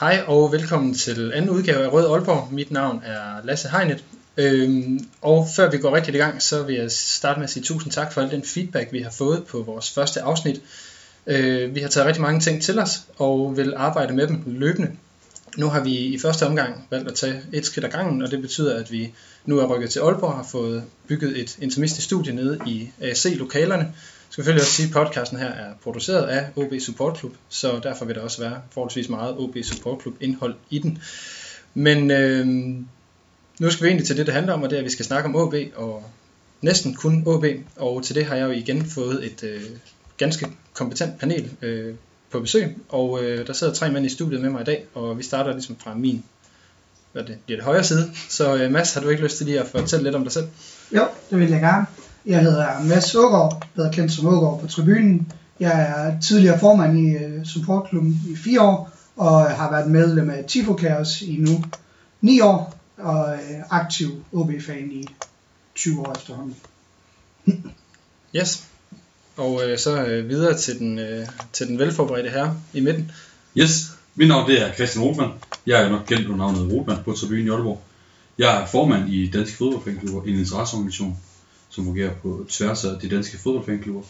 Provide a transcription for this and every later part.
Hej og velkommen til anden udgave af Rød Aalborg. Mit navn er Lasse Heinet. Øhm, og før vi går rigtig i gang, så vil jeg starte med at sige tusind tak for al den feedback, vi har fået på vores første afsnit. Øh, vi har taget rigtig mange ting til os og vil arbejde med dem løbende. Nu har vi i første omgang valgt at tage et skridt ad gangen, og det betyder, at vi nu er rykket til Aalborg og har fået bygget et intimistisk studie nede i AC-lokalerne. Jeg skal selvfølgelig også sige, at podcasten her er produceret af OB Support Club, så derfor vil der også være forholdsvis meget OB Support Club indhold i den. Men øh, nu skal vi egentlig til det, det handler om, og det er, at vi skal snakke om OB, og næsten kun OB, og til det har jeg jo igen fået et øh, ganske kompetent panel øh, på besøg, og øh, der sidder tre mænd i studiet med mig i dag, og vi starter ligesom fra min hvad det, bliver det højre side. Så øh, Mads, har du ikke lyst til lige at fortælle lidt om dig selv? Jo, det vil jeg gerne. Jeg hedder Mads Ågaard, bedre kendt som Ågaard på tribunen. Jeg er tidligere formand i uh, supportklubben i fire år, og har været medlem af Tifo Chaos i nu ni år, og uh, aktiv OB-fan i 20 år efterhånden. yes. Og øh, så øh, videre til den, øh, til den velforberedte her i midten. Yes, mit navn det er Christian Rotman. Jeg er nok kendt under navnet Rotman på tribunen i Aalborg. Jeg er formand i Danske Fodboldfanklubber, en interesseorganisation, som fungerer på tværs af de danske fodboldfanklubber.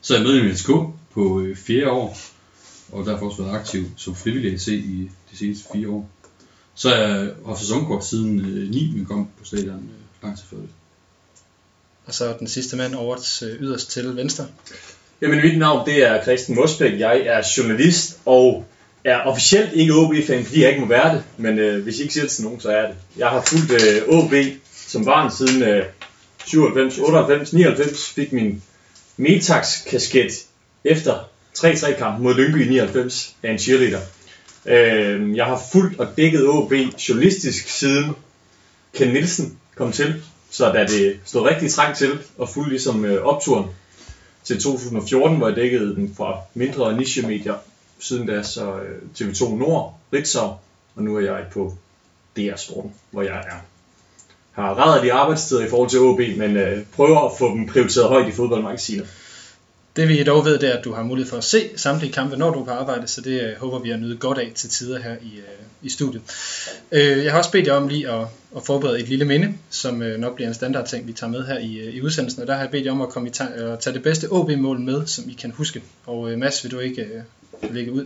Så er jeg medlem i SK på øh, fjerde år, og derfor også været aktiv som frivillig AC i de seneste fire år. Så er jeg haft sæsonkort siden øh, 9, men kom på stadion øh, lang tid før det. Og så den sidste mand over til yderst til venstre. Jamen mit navn det er Christian Mosbæk. Jeg er journalist og er officielt ikke OB-fan, fordi jeg ikke må være det. Men øh, hvis I ikke siger det til nogen, så er det. Jeg har fulgt øh, OB som barn siden øh, 97, 98, 99. Fik min Metax-kasket efter 3-3-kampen mod Lyngby i 99 af en cheerleader. Øh, jeg har fulgt og dækket OB journalistisk siden Ken Nielsen kom til. Så da det stod rigtig trængt til og fulgte ligesom øh, opturen til 2014, hvor jeg dækkede den fra mindre niche-medier, siden da så øh, TV2 Nord, Ritzau, og nu er jeg på DR Sporten, hvor jeg er. Har reddet de arbejdstider i forhold til OB, men øh, prøver at få dem prioriteret højt i fodboldmagasinet. Det vi dog ved, det er, at du har mulighed for at se samtlige kampe, når du er på arbejde, så det øh, håber vi at nyde godt af til tider her i, øh, i studiet. Øh, jeg har også bedt jer om lige at, at forberede et lille minde, som øh, nok bliver en standardting, vi tager med her i, øh, i udsendelsen, og der har jeg bedt jer om at komme i ta- at tage det bedste OB-mål med, som I kan huske. Og øh, Mads, vil du ikke øh, lægge ud?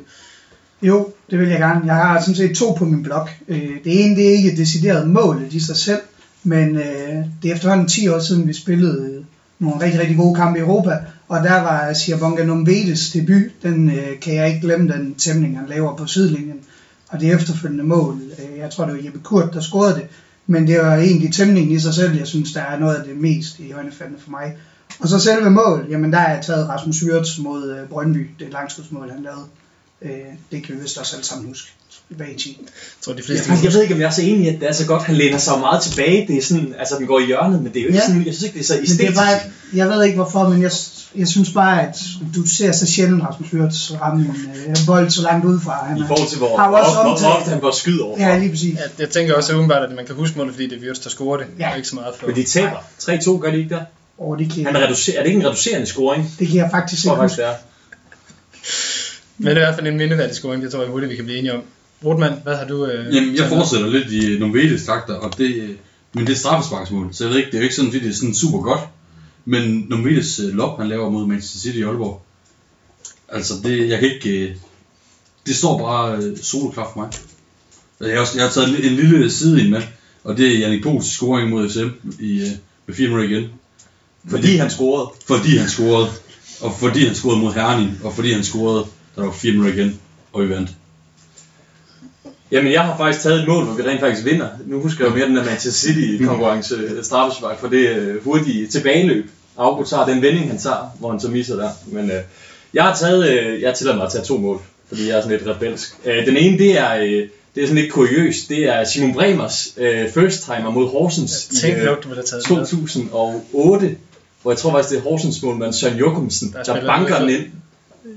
Jo, det vil jeg gerne. Jeg har sådan set to på min blog. Øh, det ene det er ikke decideret målet i sig selv, men øh, det er efterhånden 10 år siden, vi spillede øh, nogle rigtig, rigtig gode kampe i Europa, og der var Siabonga Numbedes debut, den øh, kan jeg ikke glemme, den tæmning, han laver på sidelinjen. Og det efterfølgende mål, øh, jeg tror det var Jeppe Kurt, der scorede det, men det var egentlig tæmningen i sig selv, jeg synes, der er noget af det mest i øjnefaldene for mig. Og så selve mål, jamen der er jeg taget Rasmus Hyrts mod øh, Brøndby, det langskudsmål, han lavede. Øh, det kan vi vist også alle sammen huske. 10. Jeg tror, de fleste Jeg, jeg ved ikke, om jeg er så enig i, at det er så godt. Han læner sig meget tilbage. Det er sådan, altså den går i hjørnet, men det er jo ikke Ja. sådan, jeg synes ikke, det er så Men det æstetisk. er bare, jeg ved ikke hvorfor, men jeg, jeg synes bare, at du ser så sjældent Rasmus Wirtz ramme en øh, bold så langt ud fra. Han I forhold til, hvor, Har hvor, også hvor, hvor ofte han går skyde over. Ja, lige præcis. Ja, jeg tænker også umiddelbart, at man kan huske målet, fordi det er Wirtz, der scorer det, Ja. og ikke så meget for. Men de taber. 3-2 gør de ikke der? Og det kan, Han reducerer, er det ikke en reducerende scoring? det kan jeg faktisk ikke huske. det. Men det er i hvert fald en mindeværdig scoring, det tror jeg hurtigt, vi kan blive enige om. Rotman, hvad har du... Øh, Jamen, jeg fortsætter lidt i Novedes takter, og det, men det er straffesparksmål, så jeg ved ikke, det er jo ikke sådan, fordi det er sådan super godt. Men Novedes øh, lop, han laver mod Manchester City i Aalborg, altså det, jeg kan ikke, øh, det står bare øh, soloklart for mig. Jeg har, også, jeg har taget en, en lille side ind med, og det er Jannik Pols scoring mod SM i, øh, med 4 minutter igen. Fordi han scorede. Fordi han scorede, og fordi han scorede mod Herning, og fordi han scorede, der var 4 minutter igen, og vi vandt. Jamen, jeg har faktisk taget et mål, hvor vi rent faktisk vinder. Nu husker jeg jo mere den der Manchester City-konkurrence øh, straffespark for det øh, hurtige tilbageløb. Augo tager den vending, han tager, hvor han så misser der. Men øh, jeg har taget, øh, jeg tillader mig at tage to mål, fordi jeg er sådan lidt rebelsk. Øh, den ene, det er, øh, det er sådan lidt kuriøst. Det er Simon Bremers øh, first timer mod Horsens Jeg tænkte i øh, nok, du ville have taget den med. 2008, hvor jeg tror faktisk, det er Horsens målmand Søren Jokumsen, Der der, banker den den ind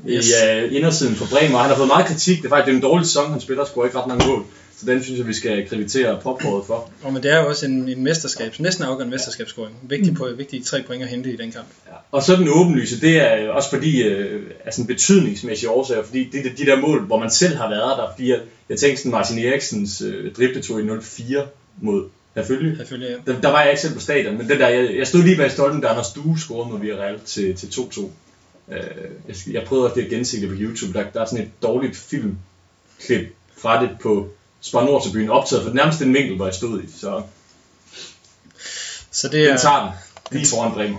Yes. i uh, indersiden for Bremer. Han har fået meget kritik. Det er faktisk det en dårlig sæson, han spiller sgu ikke ret mange mål. Så den synes jeg, vi skal kreditere poprådet for. Og men det er jo også en, en mesterskabs, næsten afgørende mesterskabsscoring. Vigtig på, vigtige tre point at hente i den kamp. Ja. Og så den åbenlyse, det er også fordi, øh, altså en betydningsmæssig årsager, fordi det er de der mål, hvor man selv har været der. Fordi jeg, jeg tænkte sådan Martin Eriksens øh, dribletur i 0-4 mod Herfølge. Selvfølgelig, ja. Der, der, var jeg ikke selv på stadion, men den der, jeg, jeg stod lige bag stolpen, der når Stue scorede mod Villarreal til, til 2-2. Øh, jeg, jeg prøvede også det at gense det på YouTube. Der, der er sådan et dårligt filmklip fra det på Spar Nord til byen optaget, for det nærmest den vinkel, hvor jeg stod i. Så Så det er, den tager den lige foran Bremer.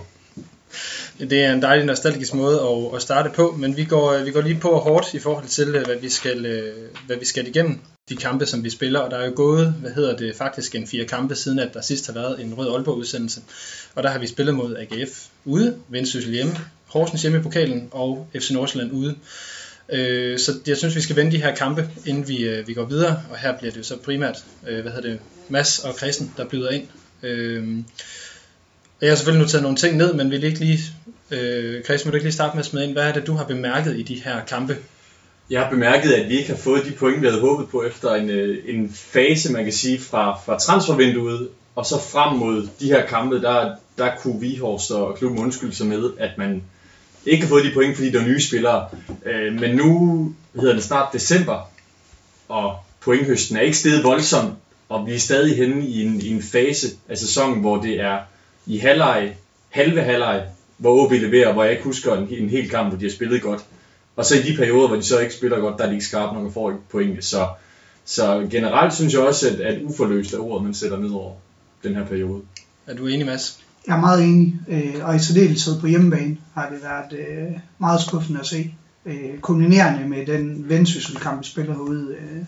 det er en dejlig nostalgisk måde at, at starte på, men vi går, vi går lige på hårdt i forhold til, øh, hvad vi skal, øh, hvad vi skal igennem de kampe, som vi spiller, og der er jo gået, hvad hedder det, faktisk en fire kampe, siden at der sidst har været en rød Aalborg udsendelse, og der har vi spillet mod AGF ude, Vendsyssel hjemme, Horsens hjemme i pokalen og FC Nordsjælland ude. Øh, så jeg synes, vi skal vende de her kampe, inden vi, øh, vi går videre, og her bliver det jo så primært, øh, hvad hedder det, Mads og Christen, der byder ind. Øh, jeg har selvfølgelig noteret nogle ting ned, men vil ikke lige, øh, Christian, vil du ikke lige starte med at smide ind, hvad er det, du har bemærket i de her kampe? Jeg har bemærket, at vi ikke har fået de point, vi havde håbet på efter en, øh, en fase, man kan sige, fra, fra transfervinduet, og så frem mod de her kampe, der, der kunne Vihorst og klubben undskylde sig med, at man ikke har fået de point, fordi der er nye spillere. Øh, men nu hedder det snart december, og pointhøsten er ikke steget voldsomt, og vi er stadig henne i en, i en fase af sæsonen, hvor det er i halvleg, halve halvleg, hvor OB leverer, hvor jeg ikke husker en, en hel kamp, hvor de har spillet godt. Og så i de perioder, hvor de så ikke spiller godt, der er de ikke skarpe nok og får ikke point. Så, så generelt synes jeg også, at, at uforløst er ordet, man sætter ned over den her periode. Er du enig, Mads? Jeg er meget enig, øh, og i særdeleshed på hjemmebane har det været øh, meget skuffende at se. Øh, kombinerende med den vendsysselkamp, vi spiller herude, øh,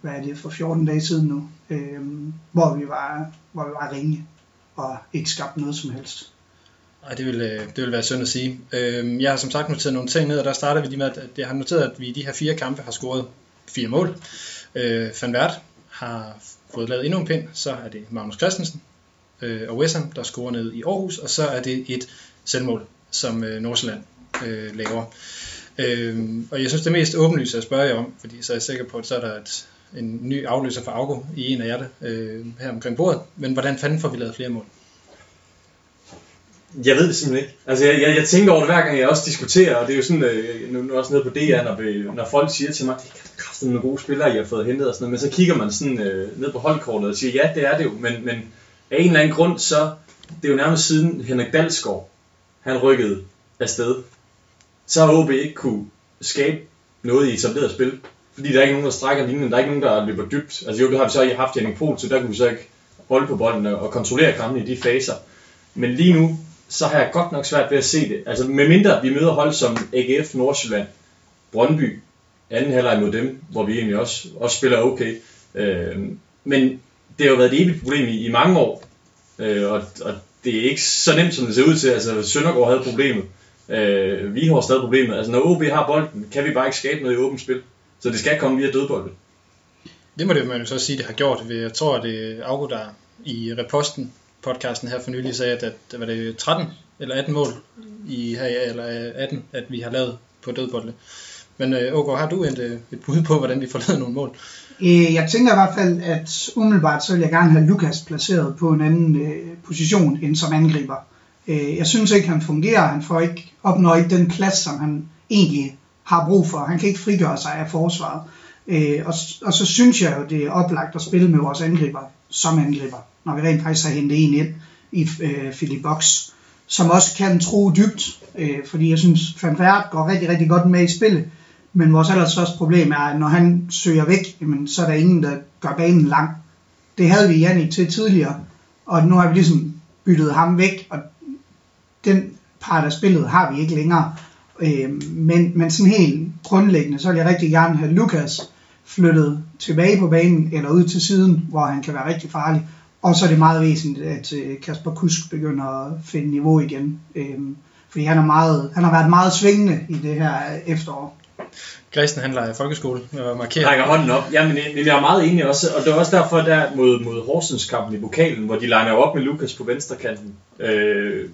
hvad er det, for 14 dage siden nu, øh, hvor, vi var, hvor vi var ringe og ikke skabte noget som helst. Nej, det vil, øh, det vil være synd at sige. Øh, jeg har som sagt noteret nogle ting ned, og der starter vi lige med, at jeg har noteret, at vi i de her fire kampe har scoret fire mål. Øh, Van Vært har fået lavet endnu en pind, så er det Magnus Christensen øh, og Wesson, der scorer ned i Aarhus, og så er det et selvmål, som øh, Nordsjælland øh, laver. Øh, og jeg synes, det mest åbenlyse at spørge jer om, fordi så er jeg sikker på, at så er der et, en ny afløser for Augo i en af jer øh, her omkring bordet. Men hvordan fanden får vi lavet flere mål? Jeg ved det simpelthen ikke. Altså, jeg, jeg, jeg tænker over det hver gang, jeg også diskuterer, og det er jo sådan, øh, nu, nu også nede på DR, når, vi, når folk siger til mig, det er kraftigt nogle gode spillere, I har fået hentet og sådan noget, men så kigger man sådan øh, ned på holdkortet og siger, ja, det er det jo, men, men af en eller anden grund, så det er jo nærmest siden Henrik Dalsgaard, han rykkede afsted, så har OB ikke kunne skabe noget i etableret spil, fordi der er ikke nogen, der strækker linjen, der er ikke nogen, der løber dybt. Altså jo, det har vi så haft Henning Pohl, så der kunne vi så ikke holde på bolden og kontrollere kampen i de faser. Men lige nu, så har jeg godt nok svært ved at se det. Altså medmindre vi møder hold som AGF Nordsjælland, Brøndby, anden halvleg mod dem, hvor vi egentlig også, også spiller okay. Øh, men det har jo været et evigt problem i, i mange år, øh, og, og det er ikke så nemt, som det ser ud til. Altså Søndergaard havde problemet, øh, vi har stadig problemet. Altså når OB har bolden, kan vi bare ikke skabe noget i åbent spil. Så det skal komme via dødbolde. Det må det man jo så sige, det har gjort. Jeg tror, at det er Augo, der i reposten podcasten her for nylig sagde, at, at var det 13 eller 18 mål i her, eller 18, at vi har lavet på dødbolde. Men øh, Ågaard, har du et, øh, et bud på, hvordan vi får lavet nogle mål? Øh, Jeg tænker i hvert fald, at umiddelbart så vil jeg gerne have Lukas placeret på en anden øh, position end som angriber. Øh, Jeg synes ikke, han fungerer. Han får ikke, opnår ikke den plads, som han egentlig har brug for. Han kan ikke frigøre sig af forsvaret. Øh, og, og så synes jeg jo, det er oplagt at spille med vores angriber som angriber, når vi rent faktisk har hentet en ind i øh, Philip Box, som også kan tro dybt, øh, fordi jeg synes, Van Vert går rigtig, rigtig godt med i spillet, men vores allerstørste problem er, at når han søger væk, jamen, så er der ingen, der gør banen lang. Det havde vi Jannik til tidligere, og nu har vi ligesom byttet ham væk, og den part af spillet har vi ikke længere. Øh, men, men sådan helt grundlæggende, så vil jeg rigtig gerne have Lukas flyttet tilbage på banen eller ud til siden, hvor han kan være rigtig farlig. Og så er det meget væsentligt, at øh, Kasper Kusk begynder at finde niveau igen. Øh, fordi han, er meget, han har været meget svingende i det her øh, efterår. Christen han leger folkeskole og markerer. rækker hånden op. Jamen, jeg er meget enig også, og det er også derfor der mod, mod Horsens kampen i pokalen, hvor de legner op med Lukas på venstre kanten, øh,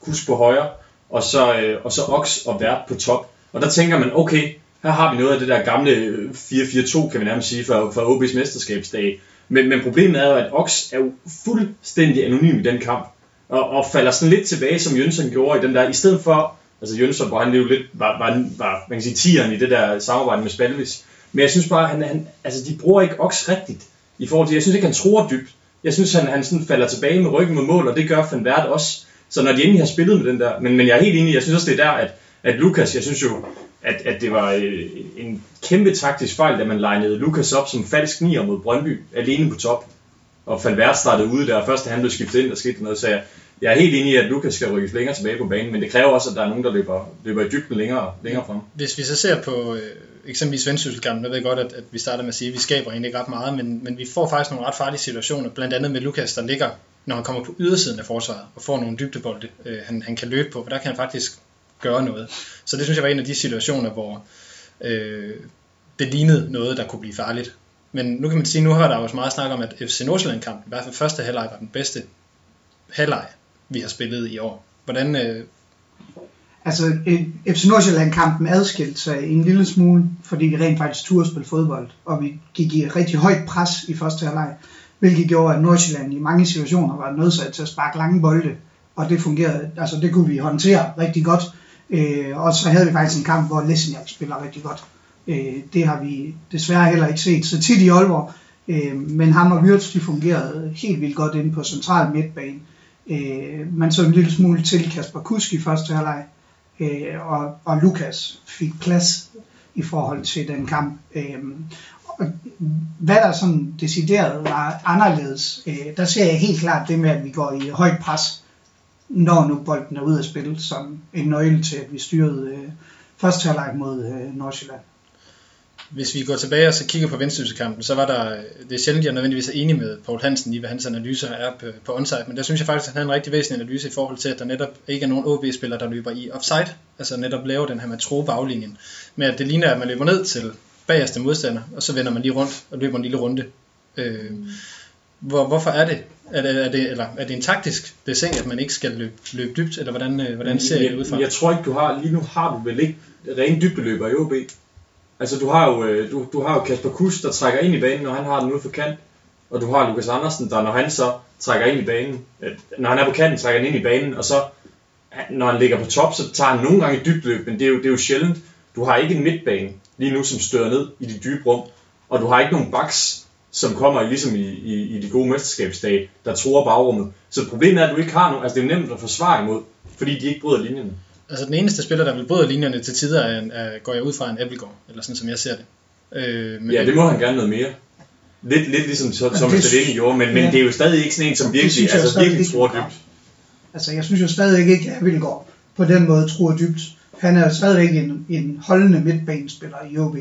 Kus på højre, og så, øh, og så Ox og Vært på top. Og der tænker man, okay, her har vi noget af det der gamle 4-4-2, kan vi nærmest sige, fra, fra OB's mesterskabsdag. Men, men problemet er jo, at Ox er jo fuldstændig anonym i den kamp. Og, og falder sådan lidt tilbage, som Jønsson gjorde i den der, i stedet for, altså Jønsson, hvor han jo lidt var, var, var man kan sige, tieren i det der samarbejde med Spalvis. Men jeg synes bare, han, han, altså de bruger ikke Ox rigtigt i forhold til, jeg synes ikke, han tror dybt. Jeg synes, han, han sådan falder tilbage med ryggen mod mål, og det gør Van Vært også. Så når de endelig har spillet med den der, men, men jeg er helt enig, jeg synes også, det er der, at, at Lukas, jeg synes jo, at, at det var øh, en kæmpe taktisk fejl, da man legnede Lukas op som falsk nier mod Brøndby, alene på top. Og Van Vært startede ude der, og først han blev skiftet ind, der skete noget, så jeg, jeg er helt enig i, at Lukas skal rykkes længere tilbage på banen, men det kræver også, at der er nogen, der løber, løber i dybden længere, længere frem. Hvis vi så ser på øh, eksempelvis Vendsysselkampen, jeg ved godt, at, at vi starter med at sige, at vi skaber egentlig ikke ret meget, men, men vi får faktisk nogle ret farlige situationer, blandt andet med Lukas, der ligger, når han kommer på ydersiden af forsvaret, og får nogle dybdebolde, øh, han, han kan løbe på, for der kan han faktisk gøre noget. Så det synes jeg var en af de situationer, hvor øh, det lignede noget, der kunne blive farligt. Men nu kan man sige, nu har der også meget snak om, at FC Nordsjælland-kampen, i hvert fald første halvleg, var den bedste halvleg, vi har spillet i år. Hvordan... Øh... Altså, øh, FC Nordsjælland-kampen adskilte sig en lille smule, fordi vi rent faktisk turde spille fodbold, og vi gik i rigtig højt pres i første halvleg, hvilket gjorde, at Nordsjælland i mange situationer var nødsaget til at sparke lange bolde, og det fungerede, altså det kunne vi håndtere rigtig godt. Øh, og så havde vi faktisk en kamp, hvor Lesniak spiller rigtig godt. Øh, det har vi desværre heller ikke set så tit i Aalborg, øh, men ham og Wirtz, de fungerede helt vildt godt inde på central midtbane. Øh, man så en lille smule til Kasper Kusk i første halvleg, øh, og, og Lukas fik plads i forhold til den kamp. Øh, og hvad der sådan decideret var anderledes, øh, der ser jeg helt klart det med, at vi går i højt pres, når nu bolden er ude af spil, som en nøgle til, at vi styrede øh, første halvleg mod øh, Nordsjælland hvis vi går tilbage og så kigger på Vendsyssel-kampen, så var der, det er sjældent, jeg nødvendigvis er enig med Paul Hansen i, hvad hans analyser er på, på onside, men der synes jeg faktisk, at han havde en rigtig væsentlig analyse i forhold til, at der netop ikke er nogen OB-spillere, der løber i offside, altså netop laver den her med tro baglinjen, med at det ligner, at man løber ned til bagerste modstander, og så vender man lige rundt og løber en lille runde. Øh, hvor, hvorfor er det? Er det, er det, eller er det en taktisk desing, at man ikke skal løbe, løbe dybt, eller hvordan, øh, hvordan ser det ud fra? Jeg tror ikke, du har, lige nu har du vel ikke rene dybdeløber i OB. Altså, du har jo, øh, du, du har jo Kasper Kus, der trækker ind i banen, når han har den ude for kant. Og du har Lukas Andersen, der når han så trækker ind i banen, øh, når han er på kanten, trækker han ind i banen, og så når han ligger på top, så tager han nogle gange et dybt løb, men det er, jo, det er jo sjældent. Du har ikke en midtbane lige nu, som støder ned i de dybe rum, og du har ikke nogen baks, som kommer ligesom i, i, i de gode mesterskabsdage, der tror bagrummet. Så problemet er, at du ikke har nogen, altså det er nemt at forsvare imod, fordi de ikke bryder linjerne. Altså den eneste spiller, der vil bryde linjerne til tider, er, er, går jeg ud fra en Appelgaard, eller sådan som jeg ser det. Øh, men ja, det må han gerne noget mere. Lidt, lidt ligesom som, som Stadini gjorde, men, ja. men det er jo stadig ikke sådan en, som virkelig, altså, virkelig tror dybt. Altså jeg synes jo stadig ikke, at Appelgaard på den måde tror dybt. Han er jo stadigvæk en, en holdende midtbanespiller i OB.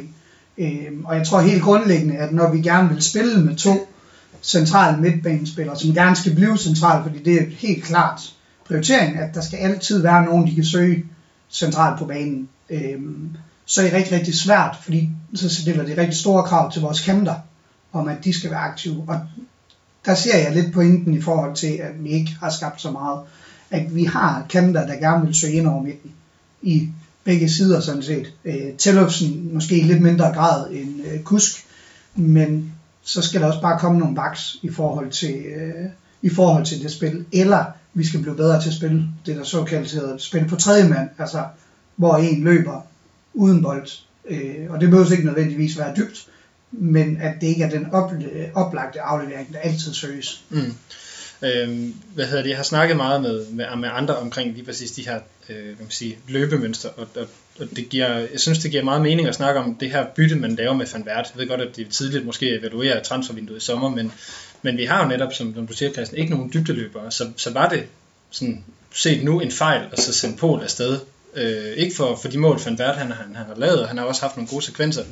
Øhm, og jeg tror helt grundlæggende, at når vi gerne vil spille med to centrale midtbanespillere, som gerne skal blive centrale, fordi det er helt klart prioritering, at der skal altid være nogen, de kan søge centralt på banen. Øhm, så er det rigtig, rigtig svært, fordi så stiller det rigtig store krav til vores kanter, om at de skal være aktive. Og der ser jeg lidt pointen i forhold til, at vi ikke har skabt så meget. At vi har kanter, der gerne vil søge ind over midten i begge sider sådan set. Øh, Tellufsen måske i lidt mindre grad end øh, Kusk, men så skal der også bare komme nogle baks i forhold til, øh, i forhold til det spil. Eller vi skal blive bedre til at spille det, der såkaldt hedder spil på tredje mand, altså hvor en løber uden bold. Øh, og det behøver ikke nødvendigvis være dybt, men at det ikke er den op, øh, oplagte aflevering, der altid søges. Mm. Øh, hvad hedder det, jeg har snakket meget med, med, med andre omkring lige præcis de her øh, hvad man sige, løbemønster, og, og, og det giver, jeg synes, det giver meget mening at snakke om det her bytte, man laver med Van Vært. Jeg ved godt, at det er tidligt måske evaluere transfervinduet i sommer, men, men vi har jo netop, som, som du siger, Christian, ikke nogen dybdeløbere, så, så var det sådan, set nu en fejl at så sende Pol afsted. Øh, ikke for, for de mål, Van Vært han, han, han har lavet, og han har også haft nogle gode sekvenser.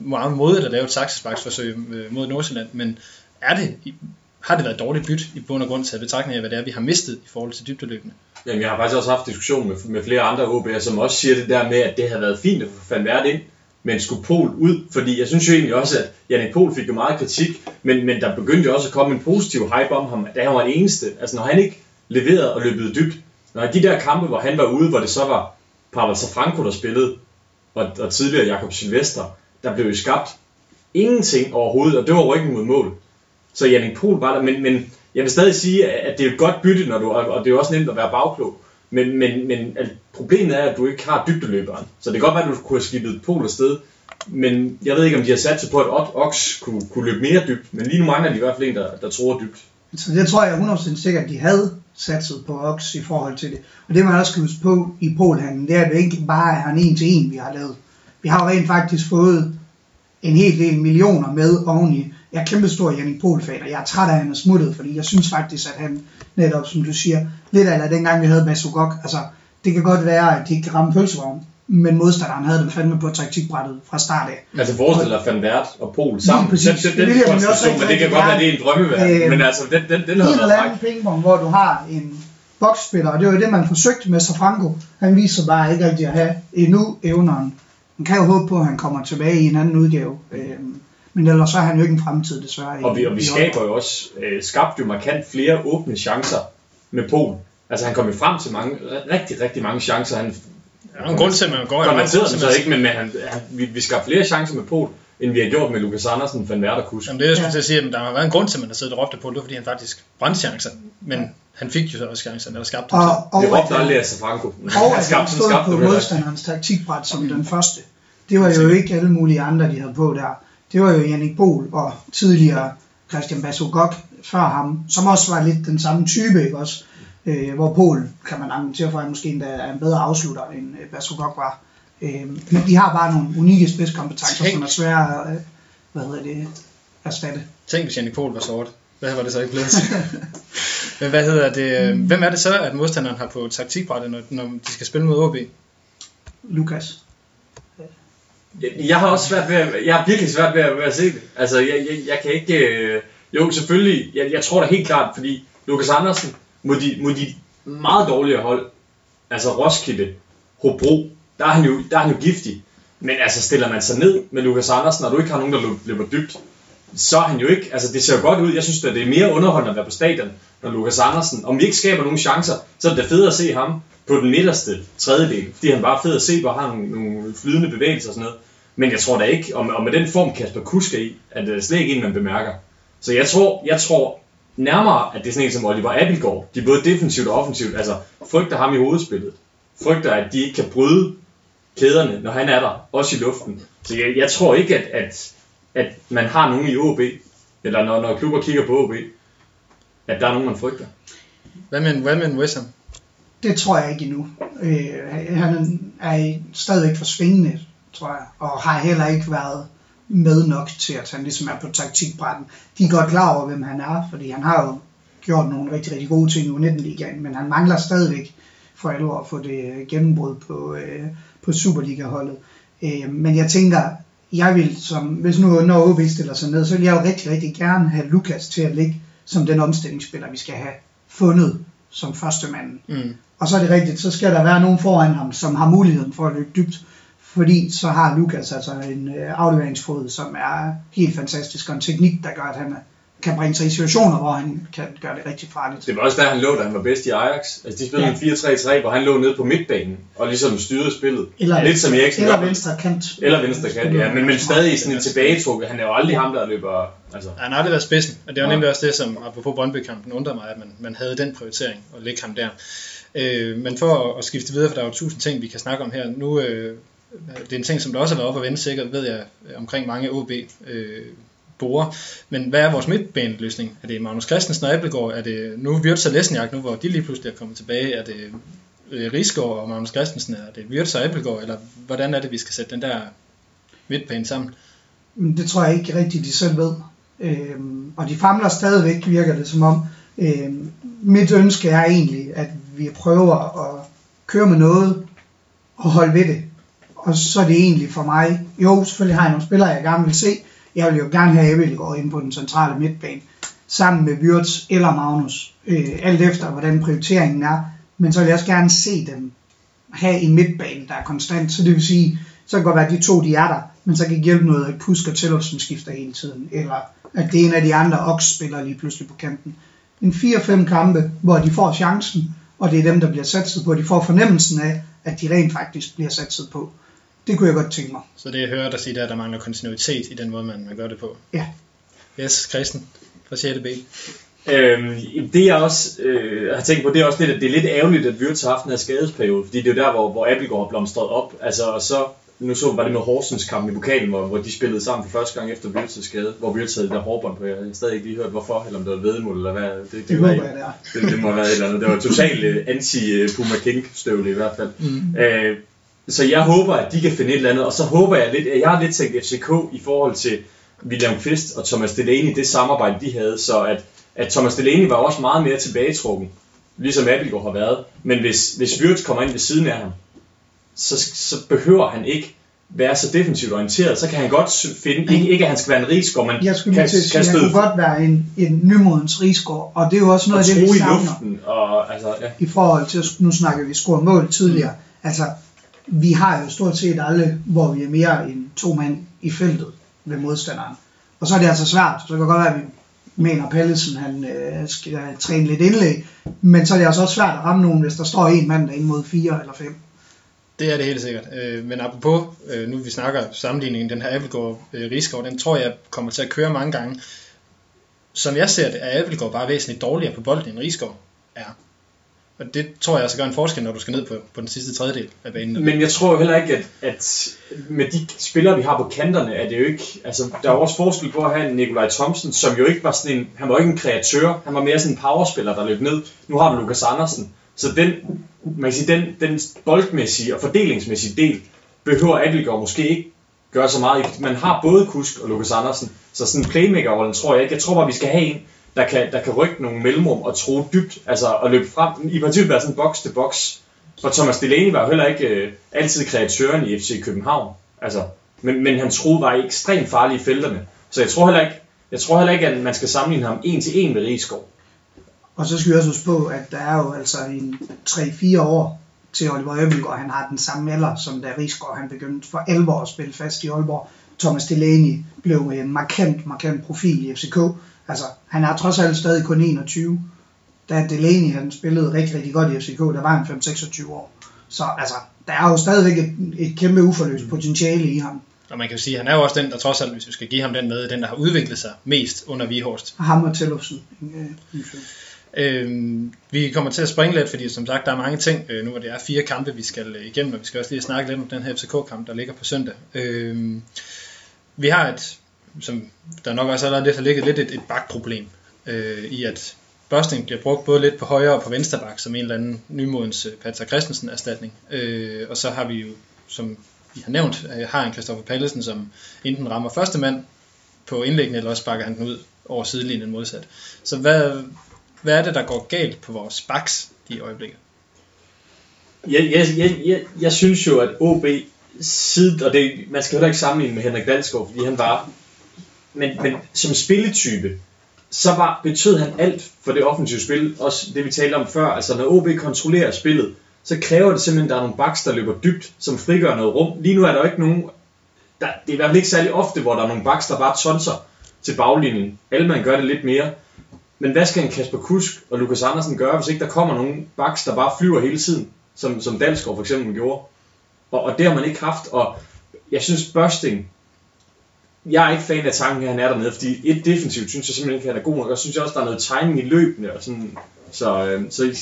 Meget modigt at lave et saksesparksforsøg øh, mod Nordsjælland, men er det, har det været dårligt byt i bund og grund til betragtning af, hvad det er, vi har mistet i forhold til dybdeløbene? Jamen, jeg har faktisk også haft diskussion med, med flere andre OB'er, som også siger det der med, at det har været fint at få Van Vært ind, men skulle Pol ud, fordi jeg synes jo egentlig også, at Janik e. Pol fik jo meget kritik, men, men der begyndte jo også at komme en positiv hype om ham, da han var den eneste. Altså når han ikke leverede og løbede dybt, når de der kampe, hvor han var ude, hvor det så var Pavel Safranco, der spillede, og, og tidligere Jakob Silvester, der blev jo skabt ingenting overhovedet, og det var ryggen mod mål. Så Jannik e. Pol var der, men, men jeg vil stadig sige, at det er et godt bytte, når du, og det er jo også nemt at være bagklog. Men, men, men altså, problemet er, at du ikke har dybdeløberen. Så det kan godt være, at du kunne have skibet Pol afsted, men jeg ved ikke, om de har sat sig på, at Ox kunne, kunne løbe mere dybt. Men lige nu mangler de i hvert fald en, der, der tror dybt. Så det tror jeg 100% sikkert, at de havde satset på Ox i forhold til det. Og det man også skal huske på i Polhandlen, det er, at det ikke bare er han en til en, vi har lavet. Vi har jo rent faktisk fået en hel del millioner med oveni. Jeg er kæmpe stor Jannik Pohl-fan, og jeg er træt af, at han er smuttet, fordi jeg synes faktisk, at han netop, som du siger, lidt af dengang vi havde Basugok, altså det kan godt være, at de ikke kan ramme pølsevognen, men modstanderen havde dem fandme på taktikbrættet fra start af. Altså forestil dig Van Wert og Pol sammen. præcis. Den, den, Det den, den konstruktion, men det kan godt være, det er en drømmeverden. Øh, men altså, den, den, den havde været fræk. pingpong, hvor du har en boksspiller, og det var jo det, man forsøgte med Safranco. Han viser bare ikke rigtig at have endnu evneren. Man kan jo håbe på, at han kommer tilbage i en anden udgave. Øhm, men ellers så er han jo ikke en fremtid, desværre. i- Og vi, og vi skaber jo også, øh, skabt jo markant flere åbne chancer med Pol. Altså han kom jo frem til mange, rigtig, rigtig mange chancer. Han er en grund til, at man går dem så ikke, men, men han, han, vi, vi skabte flere chancer med Pol, end vi har gjort med Lukas Andersen, Van Wert og Kusk. Jamen det er jeg skulle Ja. til at sige, at der har været en grund til, at man har siddet og råbt på, det var fordi han faktisk brændte chancer. Men han fik jo så også chancerne, eller skabte dem Og, Vi råbte at- aldrig af Safranco. og Han at han skabte, han stod skabte på modstanderens taktikbræt som den første. Det var jo ikke alle mulige andre, de havde på der. Det var jo Jannik Pohl og tidligere Christian Basogok før ham, som også var lidt den samme type, ikke også? Øh, hvor Pohl, kan man argumentere for, at måske endda er en bedre afslutter, end øh, Basogok var. Øh, men de har bare nogle unikke spidskompetencer, Tænk. som er svære at, øh, hvad hedder det, erstatte. Tænk, hvis Jannik Pohl var sort. Hvad var det så ikke blevet til? Men hvad hedder det? Hvem er det så, at modstanderen har på taktikbrættet, når, når de skal spille mod OB? Lukas. Jeg, har også svært ved at, jeg har virkelig svært ved at, ved at se det. Altså, jeg, jeg, jeg kan ikke... Øh, jo, selvfølgelig, jeg, jeg tror da helt klart, fordi Lukas Andersen mod de, mod de meget dårligere hold, altså Roskilde, Hobro, der er han jo, der er han jo giftig. Men altså, stiller man sig ned med Lukas Andersen, og du ikke har nogen, der løber dybt, så er han jo ikke, altså det ser jo godt ud. Jeg synes at det er mere underholdende at være på stadion, når Lukas Andersen, om vi ikke skaber nogen chancer, så er det fedt at se ham på den midterste tredjedel, fordi han bare er fed at se hvor han har nogle, nogle flydende bevægelser og sådan noget. Men jeg tror da ikke, og, og med den form Kasper Kusk er i, at det er slet ikke en, man bemærker. Så jeg tror, jeg tror nærmere, at det er sådan en som Oliver Abelgaard. De er både defensivt og offensivt, altså frygter ham i hovedspillet. Frygter, at de ikke kan bryde kæderne, når han er der, også i luften. Så jeg, jeg tror ikke, at, at, at man har nogen i OB, eller når, når klubber kigger på OB, at der er nogen, man frygter. Hvad med, hvad med West Ham? Det tror jeg ikke endnu. Øh, han er stadigvæk for svingende, tror jeg, og har heller ikke været med nok til, at han ligesom er på taktikbrætten. De er godt klar over, hvem han er, fordi han har jo gjort nogle rigtig, rigtig gode ting i U19-ligaen, men han mangler stadigvæk for alvor at få det gennembrud på, øh, på Superliga-holdet. Øh, men jeg tænker, jeg vil, som, hvis nu når OB stiller sig ned, så vil jeg jo rigtig, rigtig gerne have Lukas til at ligge som den omstillingsspiller, vi skal have fundet som første mand. Mm. Og så er det rigtigt, så skal der være nogen foran ham, som har muligheden for at løbe dybt. Fordi så har Lukas altså en øh, afleveringsfod, som er helt fantastisk, og en teknik, der gør, at han kan bringe sig i situationer, hvor han kan gøre det rigtig farligt. Det var også der, han lå, da han var bedst i Ajax. Altså, de spillede Ja. en 4-3-3, hvor han lå nede på midtbanen, og ligesom styrede spillet. Eller, Lidt som Eriksen eller gør. venstre kant. Eller venstre kant, ja. Men, men stadig sådan en tilbagetrukket. Han er jo aldrig ham, der løber... Altså, Han har aldrig været spidsen, og det var nemlig også det, som apropos Brøndby-kampen undrer mig, at man, man havde den prioritering at lægge ham der. Øh, men for at, at skifte videre, for der er jo tusind ting, vi kan snakke om her. Nu, øh, Øh, det er en ting, som der også har været op at vende sikkert, ved jeg, øh, omkring mange OB øh, borer. Men hvad er vores midtbaneløsning? Er det Magnus Christensen og Appelgaard? Er det nu Wirtz og Lesniak, nu hvor de lige pludselig er kommet tilbage? Er det øh, Rigsgaard og Magnus Christensen? Er det Wirtz og Appelgaard? Eller hvordan er det, vi skal sætte den der midtbane sammen? Men det tror jeg ikke rigtigt, de selv ved. Øhm, og de famler stadigvæk, virker det som om. Øhm, mit ønske er egentlig, at vi prøver at køre med noget og holde ved det. Og så er det egentlig for mig, jo selvfølgelig har jeg nogle spillere, jeg gerne vil se. Jeg vil jo gerne have Ebelgaard inde på den centrale midtbane, sammen med Wirtz eller Magnus, øh, alt efter hvordan prioriteringen er. Men så vil jeg også gerne se dem have en midtbane, der er konstant. Så det vil sige, så kan det godt være, at de to de er der, men så kan det hjælpe noget, at Pusk og Tellefsen skifter hele tiden, eller at det er en af de andre Ox spiller lige pludselig på kanten. En 4-5 kampe, hvor de får chancen, og det er dem, der bliver satset på. De får fornemmelsen af, at de rent faktisk bliver satset på. Det kunne jeg godt tænke mig. Så det jeg hører dig sige, det er, at der mangler kontinuitet i den måde, man, man gør det på. Ja. Yes, Christen fra 6. B. Øhm, det jeg også øh, har tænkt på, det er også lidt, at det er lidt ærgerligt, at Wirtz har haft den her skadesperiode, fordi det er jo der, hvor, hvor Appelgaard har blomstret op. Altså, og så, nu så var det med Horsens kamp i pokalen, hvor, hvor de spillede sammen for første gang efter Wirtz' skade, hvor Wirtz havde det der hårbånd på. Jeg har stadig ikke lige hørt hvorfor, eller om det var vedmål, eller hvad. Det, det, Det var jeg, det er. det, det må have været et eller andet. Det var totalt øh, anti-Puma King støvle i hvert fald. Mm. Øh, så jeg håber, at de kan finde et eller andet, og så håber jeg lidt, at jeg har lidt tænkt FCK i forhold til William Kvist og Thomas Delaney, det samarbejde de havde, så at, at Thomas Delaney var også meget mere tilbagetrukken, ligesom Abelgaard har været. Men hvis, hvis Wirtz kommer ind ved siden af ham, så, så behøver han ikke være så defensivt orienteret, så kan han godt finde, ikke, ikke at han skal være en rigsgård, men Jeg skulle kan, til at sige, kan at han støde kunne godt være en, en nymodens rigsgård, og det er jo også og noget af det, vi i luften, og altså, ja. i forhold til, nu snakker vi score mål tidligere. Altså, vi har jo stort set alle, hvor vi er mere end to mand i feltet ved modstanderen. Og så er det altså svært. Så kan det godt være, at vi mener, at Pallesen han, øh, skal øh, træne lidt indlæg. Men så er det altså også svært at ramme nogen, hvis der står en mand derinde mod fire eller fem. Det er det helt sikkert. Øh, men apropos, øh, nu vi snakker sammenligningen, den her Abelgaard-Rigskov, øh, den tror jeg kommer til at køre mange gange. Som jeg ser det, er Abelgaard bare væsentligt dårligere på bolden, end Rigskov er. Og det tror jeg altså gør en forskel, når du skal ned på, på den sidste tredjedel af banen. Men jeg tror jo heller ikke, at, at med de spillere, vi har på kanterne, er det jo ikke... Altså, der er jo også forskel på at have en Nikolaj Thomsen, som jo ikke var sådan en... Han var ikke en kreatør, han var mere sådan en powerspiller, der løb ned. Nu har du Lukas Andersen. Så den, man kan sige, den, den boldmæssige og fordelingsmæssige del behøver Abelgaard måske ikke gøre så meget. Man har både Kusk og Lukas Andersen, så sådan en playmaker-rollen tror jeg ikke. Jeg tror bare, vi skal have en, der kan, der kan rykke nogle mellemrum og tro dybt, altså og løbe frem. I princippet være sådan box til box. For Thomas Delaney var jo heller ikke øh, altid kreatøren i FC København. Altså, men, men han troede var ekstremt farlig i felterne. Så jeg tror heller ikke, jeg tror heller ikke, at man skal sammenligne ham en til en med Rigsgaard. Og så skal vi også huske på, at der er jo altså en 3-4 år til Oliver Øbelgaard. Han har den samme alder, som da Rigsgaard han begyndte for alvor at spille fast i Aalborg. Thomas Delaney blev en markant, markant profil i FCK. Altså, han er trods alt stadig kun 21. Da Delaney han spillede rigtig, rigtig godt i FCK, der var han 5-26 år. Så altså, der er jo stadigvæk et, et kæmpe uforløst potentiale i ham. Og man kan jo sige, at han er jo også den, der trods alt, hvis vi skal give ham den med, den, der har udviklet sig mest under Vihorst. Ham og Tellufsen. Øh, Øhm, vi kommer til at springe lidt, fordi som sagt, der er mange ting. Øh, nu hvor det er fire kampe, vi skal øh, igennem, og vi skal også lige snakke lidt om den her FCK-kamp, der ligger på søndag. Øhm, vi har et, som der nok også allerede har ligget lidt et, et bakproblem, øh, i at Børsting bliver brugt både lidt på højre og på venstre bak, som en eller anden nymodens øh, Patrick Christensen erstatning. Øh, og så har vi jo, som vi har nævnt, øh, har en Christoffer Pallesen, som enten rammer første mand på indlæggene, eller også sparker han den ud over sidelinjen modsat. Så hvad, hvad er det, der går galt på vores backs i øjeblikket? Jeg, jeg, jeg, jeg, jeg synes jo, at OB side, og det, man skal heller ikke sammenligne med Henrik Dalsgaard, fordi han var, men, men som spilletype, så var, betød han alt for det offensive spil, også det vi talte om før, altså når OB kontrollerer spillet, så kræver det simpelthen, at der er nogle baks, der løber dybt, som frigør noget rum. Lige nu er der jo ikke nogen, der, det er i hvert fald ikke særlig ofte, hvor der er nogle baks, der bare tonser til baglinjen. Alman gør det lidt mere. Men hvad skal en Kasper Kusk og Lukas Andersen gøre, hvis ikke der kommer nogen baks, der bare flyver hele tiden, som, som Dalsgaard for eksempel gjorde? Og, og det har man ikke haft, og jeg synes Børsting, jeg er ikke fan af tanken, at han er dernede, fordi et defensivt synes jeg simpelthen ikke, at han er god nok, og synes jeg også, der er noget timing i løbende, og sådan, så, øh, så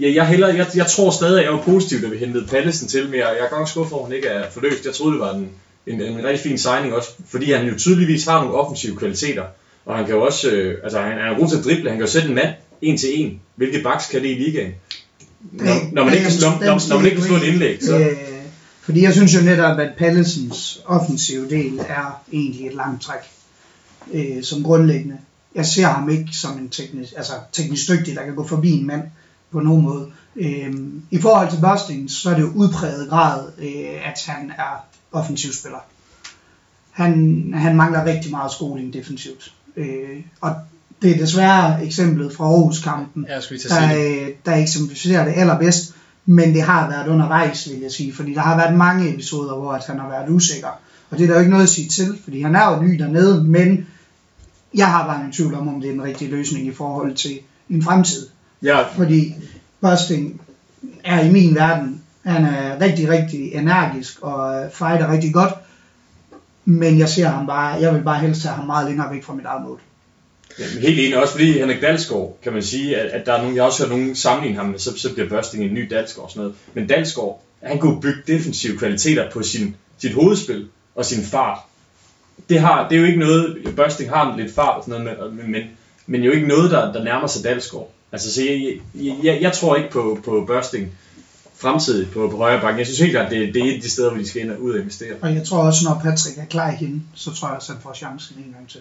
ja, jeg, heller, jeg, jeg tror stadig, at jeg var positiv, da vi hentede Pallesen til, men jeg, jeg er godt skuffet over, at han ikke er forløst. Jeg troede, det var en, en, en rigtig fin signing også, fordi han jo tydeligvis har nogle offensive kvaliteter, og han kan jo også, øh, altså han, han er god til at drible, han kan jo sætte en mand en til en. Hvilke backs kan det i ligaen? Når, når, man ikke kan slå, når, når man ikke kan slå et indlæg, så... Øh, fordi jeg synes jo netop, at Pallesens offensive del er egentlig et langt træk øh, som grundlæggende. Jeg ser ham ikke som en teknisk, altså teknisk dygtig, der kan gå forbi en mand på nogen måde. Øh, I forhold til Bosting, så er det jo udpræget grad, øh, at han er offensivspiller. Han, han mangler rigtig meget skoling defensivt. Øh, og det er desværre eksemplet fra Aarhus-kampen, Jeg der, øh, der eksemplificerer det allerbedst, men det har været undervejs, vil jeg sige, fordi der har været mange episoder, hvor at han har været usikker, og det er der jo ikke noget at sige til, fordi han er jo ny dernede, men jeg har bare en tvivl om, om det er en rigtig løsning i forhold til en fremtid, Ja, fordi Busting er i min verden Han er rigtig, rigtig energisk og øh, fighter rigtig godt. Men jeg ser ham bare, jeg vil bare helst have ham meget længere væk fra mit eget mål. Jamen, helt enig, også fordi Henrik Dalsgaard, kan man sige, at, at der er nogen, jeg har også hørt nogen sammenligne ham med, så, så bliver Børsting en ny Dalsgaard og sådan noget. Men Dalsgaard, han kunne bygge defensive kvaliteter på sin, sit hovedspil og sin fart. Det, har, det er jo ikke noget, Børsting har lidt fart og sådan noget, men, men, men jo ikke noget, der, der nærmer sig Dalsgaard. Altså, så jeg, jeg, jeg, jeg tror ikke på, på Børsting fremtidigt på, på højre bakken. Jeg synes helt klart, det, det er et af de steder, hvor de skal ind og ud og investere. Og jeg tror også, når Patrick er klar igen, så tror jeg også, han får chancen en gang til.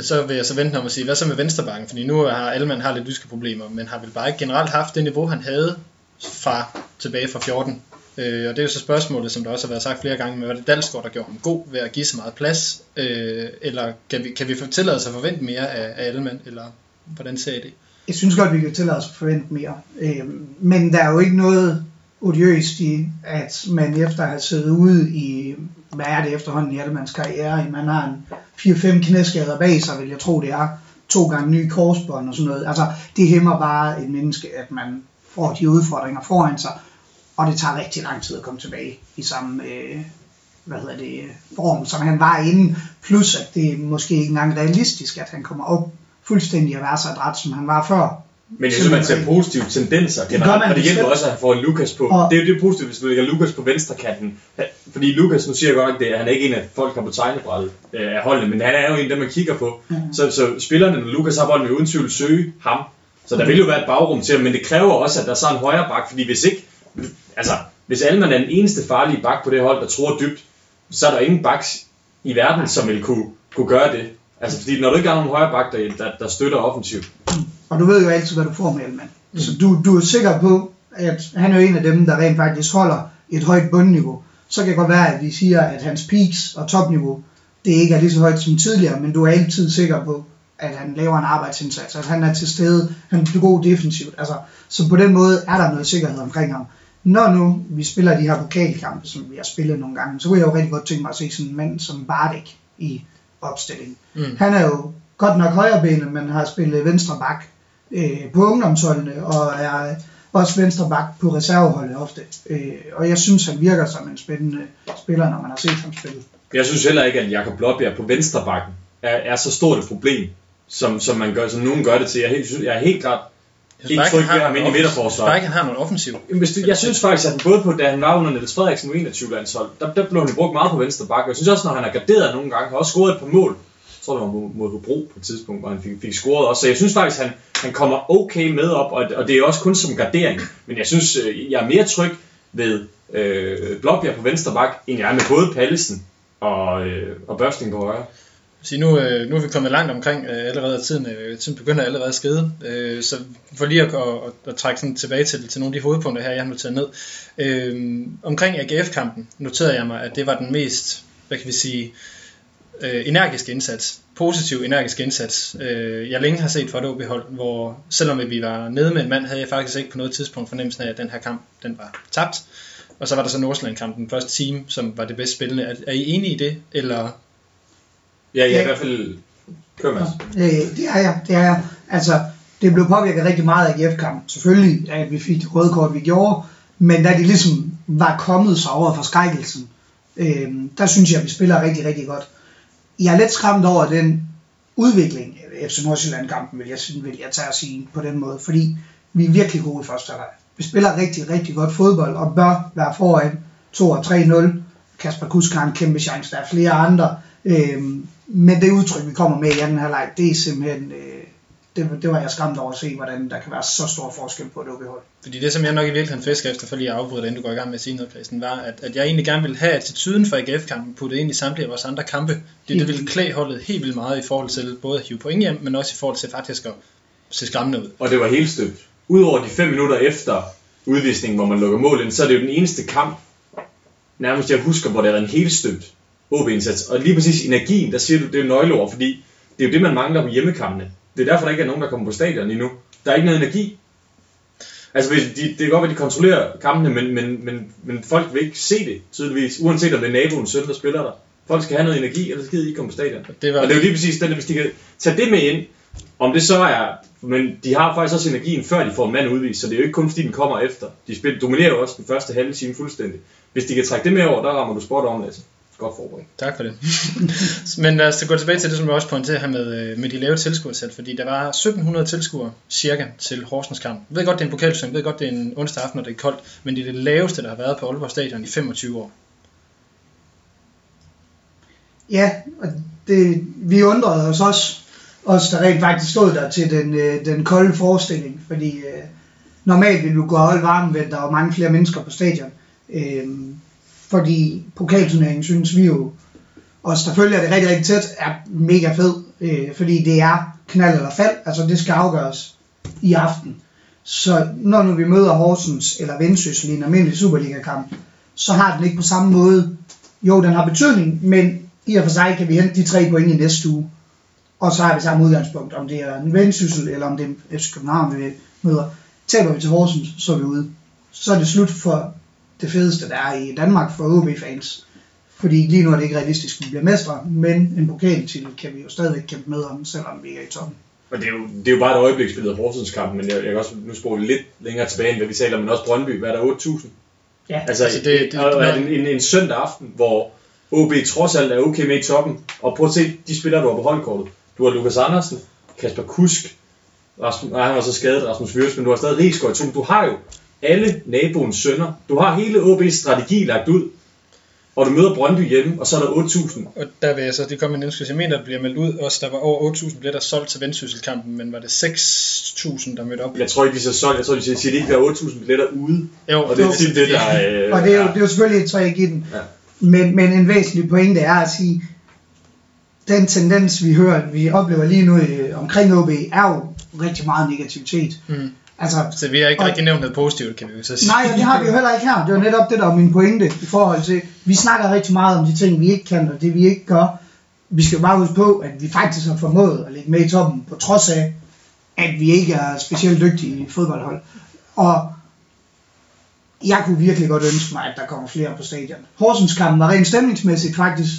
Så vil jeg så vente om at sige, hvad så med venstrebakken? Fordi nu har Alman har lidt lyske problemer, men har vel bare ikke generelt haft det niveau, han havde fra tilbage fra 14. Øh, og det er jo så spørgsmålet, som der også har været sagt flere gange, med var det Dalsgaard, der gjorde ham god ved at give så meget plads? Øh, eller kan vi, kan vi tillade os at forvente mere af, af Alman, eller hvordan ser I det? Jeg synes godt, vi kan tillade os at forvente mere. Øh, men der er jo ikke noget odiøst i, at man efter at have siddet ude i, hvad er det efterhånden i Allemans karriere, man har en 4-5 knæskader bag sig, vil jeg tro det er, to gange nye korsbånd og sådan noget. Altså, det hæmmer bare et menneske, at man får de udfordringer foran sig, og det tager rigtig lang tid at komme tilbage i samme øh, hvad hedder det, form, som han var inden, plus at det er måske ikke engang realistisk, at han kommer op fuldstændig at være så adræt, som han var før. Men jeg synes, man ser positive tendenser generelt, og det hjælper også, at han får en Lukas på. Og- det er jo det positive, hvis du lægger Lukas på venstrekanten. Fordi Lukas, nu siger jeg godt nok det, at han er ikke en af folk, der er på tegnebrættet øh, af holdene, men han er jo en af dem, man kigger på. Mhm. Så, så spillerne, når Lukas har bolden, vil uden tvivl søge ham. Så der vil jo være et bagrum til ham, men det kræver også, at der så er en højre bak, fordi hvis ikke, altså, hvis Alman er den eneste farlige bak på det hold, der tror dybt, så er der ingen baks i verden, som vil kunne, kunne gøre det. Altså, fordi når du ikke har nogen højre bak, der, der, der støtter offensivt, Og du ved jo altid, hvad du får med Elman. Mm. Så du, du er sikker på, at han er jo en af dem, der rent faktisk holder et højt bundniveau. Så kan det godt være, at vi siger, at hans peaks og topniveau, det ikke er lige så højt som tidligere, men du er altid sikker på, at han laver en arbejdsindsats, at han er til stede, han er god defensivt. Altså, så på den måde er der noget sikkerhed omkring ham. Når nu vi spiller de her pokalkampe, som vi har spillet nogle gange, så kunne jeg jo rigtig godt tænke mig at se sådan en mand som Bardek i opstillingen. Mm. Han er jo godt nok højrebenet, men har spillet venstre bak øh, på ungdomsholdene, og er også venstre bak på reserveholdet ofte. Øh, og jeg synes, han virker som en spændende spiller, når man har set ham spille. Jeg synes heller ikke, at Jakob Blåbjerg på venstre bakken er, er så stort et problem, som, som, man gør, som nogen gør det til. Jeg er helt, jeg er helt klart ikke tryg ved ham inde i Jeg midterforsvaret. bare ikke, han har noget offensiv. Hvis du, jeg synes faktisk, at han både på, da han var under Niels Frederiksen u 21 landshold, der, der blev han brugt meget på venstre bakke. Jeg synes også, når han har garderet nogle gange, har også scoret et par mål. Jeg tror, det var mod, mod Hobro på et tidspunkt, hvor han fik, fik scoret også. Så jeg synes faktisk, han, han kommer okay med op, og, og det er også kun som gardering. Men jeg synes, øh, jeg er mere tryg ved øh, Blåbjerg på venstre bak, end jeg er med både Pallesen og, øh, og Børsting på højre. Så nu, øh, nu er vi kommet langt omkring øh, allerede, og tiden, øh, tiden begynder allerede at skride. Øh, så for lige at, at, at, at trække sådan tilbage til, til nogle af de hovedpunkter her, jeg har noteret ned. Øh, omkring AGF-kampen noterede jeg mig, at det var den mest, hvad kan vi sige, øh, energiske indsats. Positiv energisk indsats. Øh, jeg længe har set for et OB-hold, hvor selvom vi var nede med en mand, havde jeg faktisk ikke på noget tidspunkt fornemmelsen af, at den her kamp den var tabt. Og så var der så Nordsjælland-kampen, første team, som var det bedst spillende. Er, er I enige i det, eller Ja, jeg er Ja. i hvert fald... Kør. Øh, det er jeg, det er jeg. Altså, det blev påvirket rigtig meget af AGF-kampen. Selvfølgelig, at vi fik det røde kort, vi gjorde, men da de ligesom var kommet sig over forskrækkelsen, øh, der synes jeg, at vi spiller rigtig, rigtig godt. Jeg er lidt skræmt over den udvikling, FC Nordsjælland-kampen, vil jeg, vil jeg tage at sige på den måde, fordi vi er virkelig gode i første halvleg. Vi spiller rigtig, rigtig godt fodbold, og bør være foran 2 og 3-0. Kasper Kusk har en kæmpe chance, der er flere andre. Øhm, men det udtryk, vi kommer med i anden halvleg, det er simpelthen, øh, det, det var jeg skræmt over at se, hvordan der kan være så stor forskel på et OB-hold. Fordi det, som jeg nok i virkeligheden fisker efter, for lige at afbryde dig, inden du går i gang med at sige noget, Christian, var, at, at jeg egentlig gerne ville have attituden for AGF-kampen puttet ind i samtlige af vores andre kampe. Det, det ville klæde holdet helt vildt meget i forhold til både at hive point hjem, men også i forhold til faktisk at se skræmmende ud. Og det var helt støbt. Udover de 5 minutter efter udvisningen, hvor man lukker mål ind, så er det jo den eneste kamp, nærmest jeg husker, hvor det er en helt støbt OB-indsats. Og lige præcis energien, der siger du, det er nøgleord, fordi det er jo det, man mangler på hjemmekampene. Det er derfor, der ikke er nogen, der kommer på stadion endnu. Der er ikke noget energi. Altså, hvis de, det kan godt være, at de kontrollerer kampene, men, men, men, men folk vil ikke se det, tydeligvis. Uanset om det er naboens søn, der spiller der. Folk skal have noget energi, ellers gider de ikke komme på stadion. Det var, Og det er jo lige præcis den, hvis de kan tage det med ind, om det så er Men de har faktisk også energien, før de får en mand udvist, så det er jo ikke kun fordi, den kommer efter. De spil, dominerer jo også den første halve time fuldstændig. Hvis de kan trække det med over, der rammer du spot om, Lasse. Godt forberedt. Tak for det. Men lad os gå tilbage til det, som jeg også pointerede her med, øh, med de lave tilskuersæt, fordi der var 1700 tilskuere cirka til Horsens kamp. Jeg ved godt, det er en pokalsøn, jeg ved godt, det er en onsdag aften, og det er koldt, men det er det laveste, der har været på Aalborg Stadion i 25 år. Ja, og det, vi undrede os også, os der rent faktisk stod der til den, øh, den kolde forestilling, fordi øh, normalt ville vi gå og holde varmen ved, at der var mange flere mennesker på stadion. Øh, fordi pokalturneringen synes vi jo, os der følger det rigtig, rigtig tæt, er mega fed, øh, fordi det er knald eller fald, altså det skal afgøres i aften. Så når nu vi møder Horsens eller Vendsyssel i en almindelig Superliga-kamp, så har den ikke på samme måde, jo den har betydning, men i og for sig kan vi hente de tre point i næste uge. Og så har vi samme udgangspunkt, om det er en vendsyssel, eller om det er FC København, vi møder. Taber vi til Horsens, så er vi ude. Så er det slut for det fedeste, der er i Danmark for OB-fans. Fordi lige nu er det ikke realistisk, at vi bliver mestre, men en pokaltitel kan vi jo stadigvæk kæmpe med om, selvom vi er i toppen. Og det er, jo, det er jo bare et øjebliksbillede af Horsens kamp, men jeg, jeg kan også, nu sporer vi lidt længere tilbage, end hvad vi taler om, men også Brøndby, hvad er der 8.000? Ja, Altså, Altså, det- det, og er det en, en, en søndag aften, hvor OB trods alt er okay med i toppen, og prøv at se de spillere, du har på holdkortet. Du har Lukas Andersen, Kasper Kusk, Rasmus, nej, han var så skadet, Rasmus Fyrs, men du har stadig Rigsgaard i. Du har jo alle naboens sønner. Du har hele OB's strategi lagt ud, og du møder Brøndby hjemme, og så er der 8.000. Og der vil jeg så, det kommer en indskydelse, jeg mener, der bliver meldt ud, også der var over 8.000 billetter solgt til Vendsysselkampen, men var det 6.000, der mødte op? Jeg tror ikke, de så solgt. Jeg tror, de siger, at de ikke har 8.000 billetter ude. Jo, Og det er tit det, der er... Øh, Og det er jo, det er jo selvfølgelig et træk i den. Ja. Men, men en væsentlig pointe er at sige, den tendens, vi hører, vi oplever lige nu øh, omkring OB, er jo rigtig meget negativitet. Mm. Altså, Så vi har ikke Og- rigtig nævnt noget positivt, kan vi jo så sige. nej, og det har vi jo heller ikke her. Det var netop det, der var min pointe i forhold til, vi snakker rigtig meget om de ting, vi ikke kan, og det vi ikke gør. Vi skal bare huske på, at vi faktisk har formået at ligge med i toppen, på trods af, at vi ikke er specielt dygtige i fodboldhold. Og jeg kunne virkelig godt ønske mig, at der kommer flere på stadion. Horsens kampen var rent stemningsmæssigt faktisk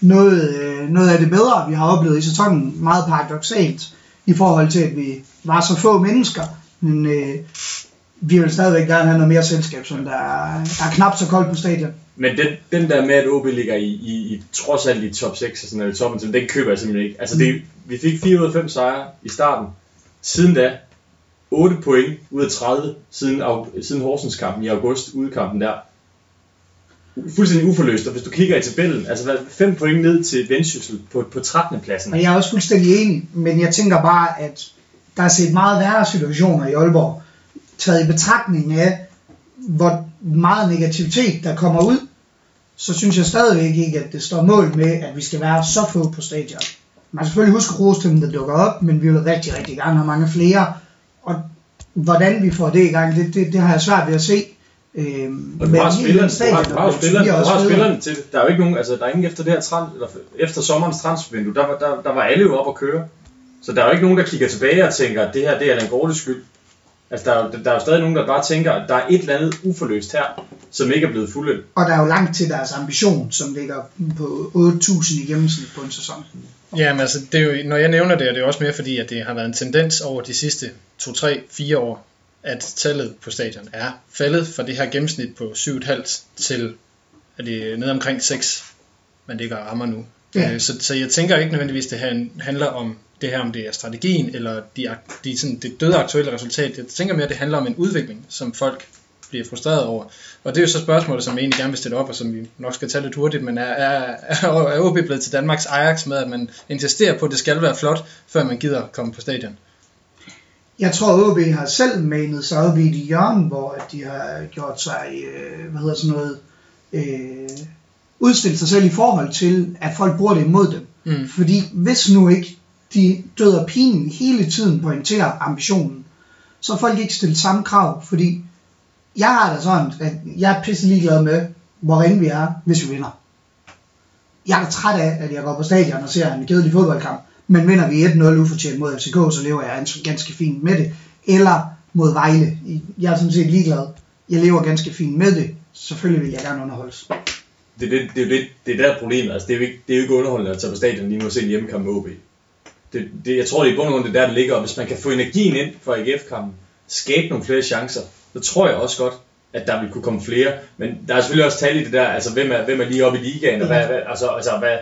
noget, øh, noget af det bedre, vi har oplevet i sæsonen. Meget paradoxalt i forhold til, at vi var så få mennesker. Men øh, vi vil stadigvæk gerne have noget mere selskab, som der er, er knap så koldt på stadion. Men den, den der med, at OB ligger i, i, i trods alt i top 6, og sådan, eller toppen, så den køber jeg simpelthen ikke. Altså, det, vi fik 4 ud af 5 sejre i starten. Siden da, 8 point ud af 30 siden, siden Horsens kampen i august, udekampen der. Fuldstændig uforløst, og hvis du kigger i tabellen, altså 5 point ned til Vendsyssel på, på 13. pladsen. Og jeg er også fuldstændig enig, men jeg tænker bare, at der er set meget værre situationer i Aalborg, taget i betragtning af, hvor meget negativitet der kommer ud, så synes jeg stadigvæk ikke, at det står mål med, at vi skal være så få på stadion. Man kan selvfølgelig huske rose til dem, der dukker op, men vi vil rigtig, rigtig gerne have mange flere. Og hvordan vi får det i gang, det, det, det har jeg svært ved at se. Øhm, Og du har, den spillerne, du har, du har, stadion- bliver du har bedre. spillerne til. Der er jo ikke nogen, altså der er ingen efter det her trans, eller efter sommerens transfervindue, der, var- der, der var alle jo op at køre. Så der er jo ikke nogen, der kigger tilbage og tænker, at det her det er den Gortes skyld. Altså der er, jo- der er jo stadig nogen, der bare tænker, at der er et eller andet uforløst her, som ikke er blevet fuldt. Og der er jo langt til deres ambition, som ligger på 8.000 i gennemsnit på en sæson. Ja, men altså, det er jo, når jeg nævner det, er det jo også mere fordi, at det har været en tendens over de sidste 2, 3, 4 år, at tallet på stadion er faldet fra det her gennemsnit på 7,5 til er det nede omkring 6, man ligger og rammer nu. Ja. Øh, Så, så jeg tænker ikke nødvendigvis, det her handler om det her, om det er strategien, eller de, de, sådan, det døde aktuelle resultat. Jeg tænker mere, det handler om en udvikling, som folk bliver frustreret over. Og det er jo så spørgsmålet, som jeg egentlig gerne vil stille op, og som vi nok skal tage lidt hurtigt, men er, er, er, er OB blevet til Danmarks Ajax med, at man insisterer på, at det skal være flot, før man gider komme på stadion? Jeg tror, OB har selv manet sig op i et hjørne, hvor at de har gjort sig, øh, hvad hedder sådan noget, øh, udstillet sig selv i forhold til, at folk bruger det imod dem. Mm. Fordi hvis nu ikke de døder pinen hele tiden pointerer ambitionen, så folk ikke stiller samme krav, fordi jeg har det sådan, at jeg er pisse ligeglad med, hvor vi er, hvis vi vinder. Jeg er træt af, at jeg går på stadion og ser en kedelig fodboldkamp, men vinder vi 1-0 ufortjent mod FCK, så lever jeg ganske fint med det. Eller mod Vejle. Jeg er sådan set ligeglad. Jeg lever ganske fint med det. Selvfølgelig vil jeg gerne underholdes. Det er, det, det, er det, det er der problemet. Altså, det, er jo ikke, det er jo ikke underholdende at tage på stadion lige nu og se en hjemmekamp med OB. Det, det, jeg tror, det er i bund og grund det er der, det ligger. Og hvis man kan få energien ind for AGF-kampen, skabe nogle flere chancer, så tror jeg også godt, at der vil kunne komme flere. Men der er selvfølgelig også tal i det der, altså hvem er, hvem er lige oppe i ligaen, og hvad, hvad, altså, altså hvad,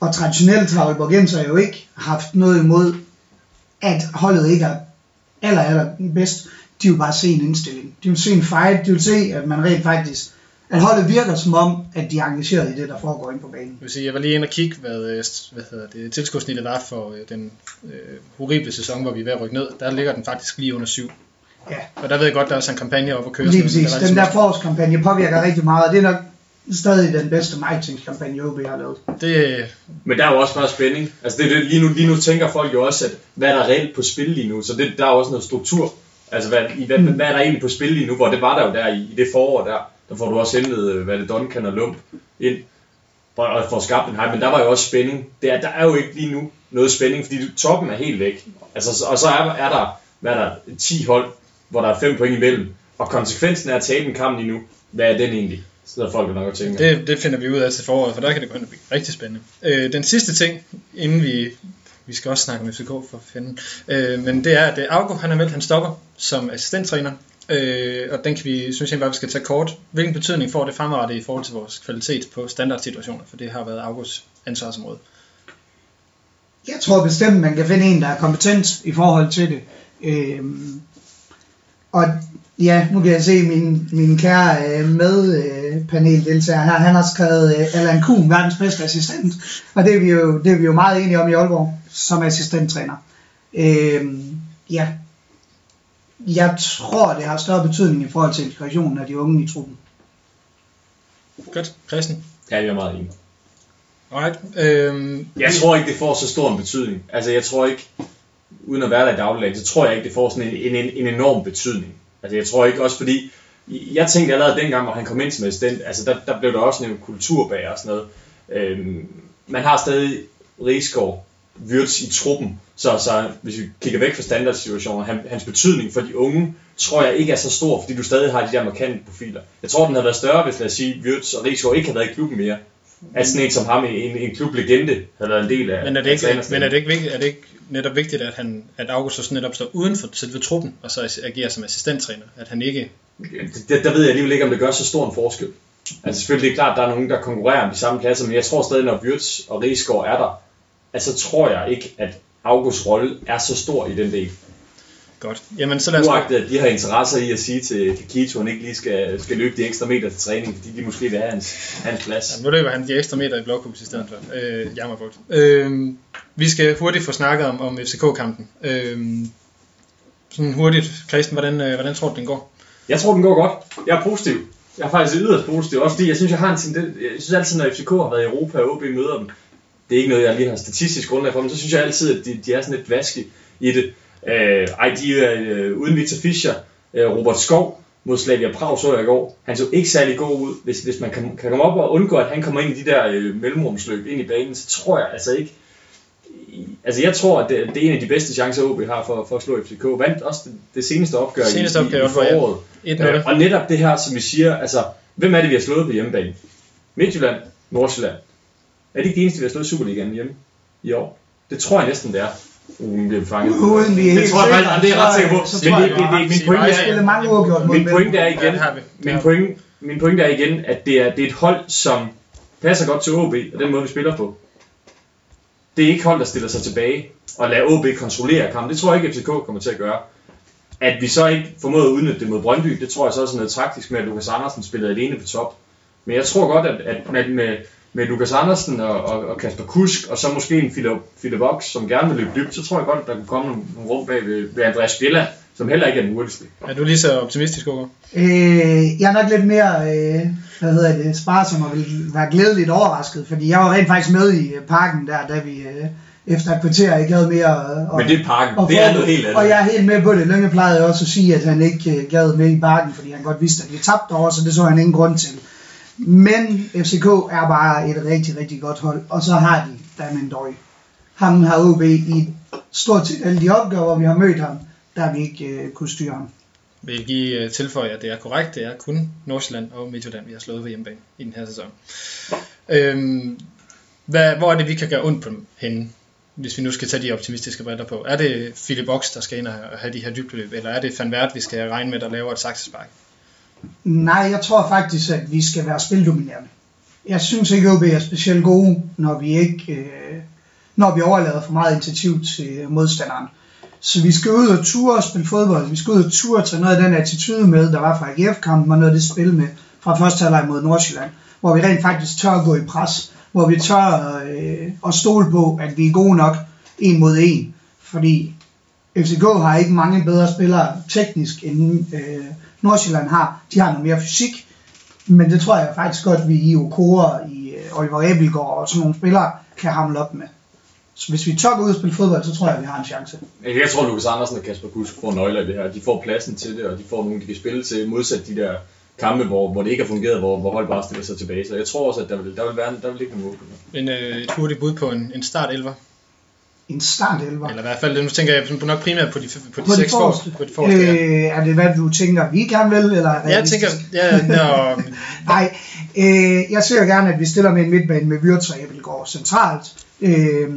Og traditionelt har Aalborgenser jo ikke haft noget imod, at holdet ikke er aller, aller bedst. De vil bare se en indstilling. De vil se en fight. De vil se, at man rent faktisk at holdet virker som om, at de er engageret i det, der foregår inde på banen. Jeg vil sige, jeg var lige inde og kigge, hvad, øh, hvad hedder det, tilskudssnittet var for øh, den øh, horrible sæson, hvor vi er ved at rykke ned. Der ligger den faktisk lige under 7. Ja, Og der ved jeg godt, der er sådan en kampagne op at køre. lige præcis. der Den ligesom- der forårskampagne påvirker rigtig meget, og det er nok stadig den bedste marketingkampagne, OB har lavet. Det, Men der er jo også bare spænding. Altså det, det, lige, nu, lige nu tænker folk jo også, at hvad er der reelt på spil lige nu? Så det, der er også noget struktur. Altså hvad, i, hvad, hvad er der egentlig på spil lige nu? Hvor det var der jo der i, i det forår der. Der får du også hentet, øh, hvad det, Duncan og Lump ind. Og, og får skabt en hype. Men der var jo også spænding. Det er, der er jo ikke lige nu noget spænding, fordi toppen er helt væk. Altså, og så er, er der, hvad er der, 10 hold, hvor der er 5 point imellem. Og konsekvensen af at tabe en kamp lige nu, hvad er den egentlig? Så sidder folk nok og tænker. det, det finder vi ud af til foråret, for der kan det gå ind blive rigtig spændende. Øh, den sidste ting, inden vi... Vi skal også snakke om FCK for fanden. Øh, men det er, at øh, Augo, han har meldt, han stopper som assistenttræner. Øh, og den kan vi, synes jeg bare, vi skal tage kort. Hvilken betydning får det fremadrettet i forhold til vores kvalitet på standardsituationer? For det har været August ansvarsområde. Jeg tror bestemt, man kan finde en, der er kompetent i forhold til det. Øh, og ja, nu kan jeg se min, min kære øh, medpaneldeltager her, han har skrevet øh, Allan Kuhn, verdens bedste assistent. Og det er, vi jo, det er vi jo meget enige om i Aalborg, som assistenttræner. Øh, ja, jeg tror, det har større betydning i forhold til integrationen af de unge i truppen. Godt, Christian. Ja, jeg er meget enig. Alright. Øh, Jeg tror ikke, det får så stor en betydning. Altså, jeg tror ikke, uden at være der i dagligdagen, så tror jeg ikke, det får sådan en, en, en enorm betydning. Altså, jeg tror ikke også, fordi jeg tænkte allerede dengang, hvor han kom ind som assistent, altså, der, der blev der også nævnt kultur bag og sådan noget. Øhm, man har stadig Rigsgaard, Wirtz i truppen, så, så hvis vi kigger væk fra standardsituationer, han, hans betydning for de unge, tror jeg ikke er så stor, fordi du stadig har de der markante profiler. Jeg tror, den havde været større, hvis lad os sige, Wirtz og Rigsgaard ikke havde været i klubben mere. At sådan en som ham, en, en klublegende, havde været en del af Men er det ikke, men er det ikke, vigtigt, er det ikke netop vigtigt, at, han, at August så netop står uden for selve truppen, og så agerer som assistenttræner? At han ikke... der, der ved jeg alligevel ikke, om det gør så stor en forskel. Altså selvfølgelig det er klart, at der er nogen, der konkurrerer om de samme pladser, men jeg tror stadig, når Wirtz og Rigsgaard er der, altså tror jeg ikke, at Augusts rolle er så stor i den del. Godt. Jamen, så lad os... Uagtet, at de har interesser i at sige til Kakito, at han ikke lige skal, skal løbe de ekstra meter til træning, fordi de måske vil have hans, hans plads. Ja, nu løber han de ekstra meter i blokhus i stedet for. Øh, jammerbugt. Øh, vi skal hurtigt få snakket om, om FCK-kampen. Øh, sådan hurtigt, Christian, hvordan, øh, hvordan tror du, den går? Jeg tror, den går godt. Jeg er positiv. Jeg er faktisk yderst positiv, også fordi jeg synes, jeg har en tendens, jeg synes altid, når FCK har været i Europa og OB møder dem, det er ikke noget, jeg lige har statistisk grundlag for, men så synes jeg altid, at de, de er sådan lidt vaske i det. Øh, ej, de er øh, uden Victor Fischer, øh, Robert Skov mod Slavia Prag så jeg i går. Han så ikke særlig god ud. Hvis, hvis man kan, kan komme op og undgå, at han kommer ind i de der øh, mellemrumsløb ind i banen, så tror jeg altså ikke, Altså jeg tror, at det, det er en af de bedste chancer, OB har for, for at slå FCK. Vandt også det, det seneste opgør Seneste i, opgør, i, i foråret. 1-0. Øh, og netop det her, som vi siger, altså, hvem er det, vi har slået på hjemmebane? Midtjylland, Nordsjælland. Er det ikke de eneste, vi har slået i Superligaen hjemme i år? Det tror jeg næsten, det er. Uh, vi bliver fanget. Uden vi er det helt tror jeg faktisk, det er jeg ret sikker på. Men det, det, det, min pointe er, spiller mange uafgjort min pointe er igen, min pointe, min pointe er igen, at det er, det er et hold, som passer godt til OB, og den måde, vi spiller på. Det er ikke hold, der stiller sig tilbage og lader OB kontrollere kampen. Det tror jeg ikke, FCK kommer til at gøre. At vi så ikke formåede at udnytte det mod Brøndby, det tror jeg så også er noget taktisk med, at Lukas Andersen spillede alene på top. Men jeg tror godt, at, at med, med, med Lukas Andersen og, og, og Kasper Kusk, og så måske en Philip, Philip Ox, som gerne vil løbe dybt, så tror jeg godt, at der kan komme nogle, nogle rum bag ved, ved Andreas Bjelland, som heller ikke er den hurtigste. Er du lige så optimistisk, Håber? Øh, jeg er nok lidt mere, øh, hvad hedder det, sparsom og vil være glædeligt overrasket, fordi jeg var rent faktisk med i øh, parken der, da vi øh, efter et kvarter ikke havde mere. Øh, Men det er parken, og det er noget helt andet. Og jeg er helt med på det. Lønge plejede også at sige, at han ikke øh, gad med i parken, fordi han godt vidste, at vi tabte over, så det så han ingen grund til. Men FCK er bare et rigtig, rigtig godt hold, og så har de Damien Døj. Ham har OB i stort set alle de opgaver, hvor vi har mødt ham, der vi ikke øh, kunne styre ham. Vil give øh, tilføje, at det er korrekt. Det er kun Nordsjælland og Midtjylland, vi har slået på hjemmebane i den her sæson. Øhm, hvad, hvor er det, vi kan gøre ondt på dem henne? hvis vi nu skal tage de optimistiske briller på? Er det Philip Ox, der skal ind og have de her dybdeløb, eller er det Van Wert, vi skal regne med, der laver et saksespark? Nej, jeg tror faktisk, at vi skal være spildominerende. Jeg synes ikke, at vi er specielt gode, når vi ikke øh, når vi overlader for meget initiativ til modstanderen. Så vi skal ud og ture og spille fodbold. Vi skal ud og ture og tage noget af den attitude med, der var fra AGF-kampen, og noget af det spil med fra første halvleg mod Nordsjælland. Hvor vi rent faktisk tør at gå i pres. Hvor vi tør øh, at stole på, at vi er gode nok en mod en. Fordi FCK har ikke mange bedre spillere teknisk, end øh, Nordsjælland har. De har noget mere fysik. Men det tror jeg faktisk godt, vi i Okora, i øh, Oliver Abelgaard og sådan nogle spillere kan hamle op med. Så hvis vi tør gå ud og spille fodbold, så tror jeg, at vi har en chance. Jeg tror, Lukas Andersen og Kasper Kusk får nøgler i det her. De får pladsen til det, og de får nogen, de kan spille til, modsat de der kampe, hvor, hvor det ikke har fungeret, hvor, hvor hold bare stiller sig tilbage. Så jeg tror også, at der vil, der vil, være, der vil ligge nogle mål. En, øh, et hurtigt bud på en, en start 11 en start 11. Eller i hvert fald, nu tænker jeg nok primært på de, på de, på seks forreste. På de forreste øh, ja. Er det hvad du tænker, vi gerne vil? Eller er jeg tænker, ja, no. Nej, øh, jeg ser gerne, at vi stiller med en midtbane med Virtus og Ebelgaard centralt. Øh,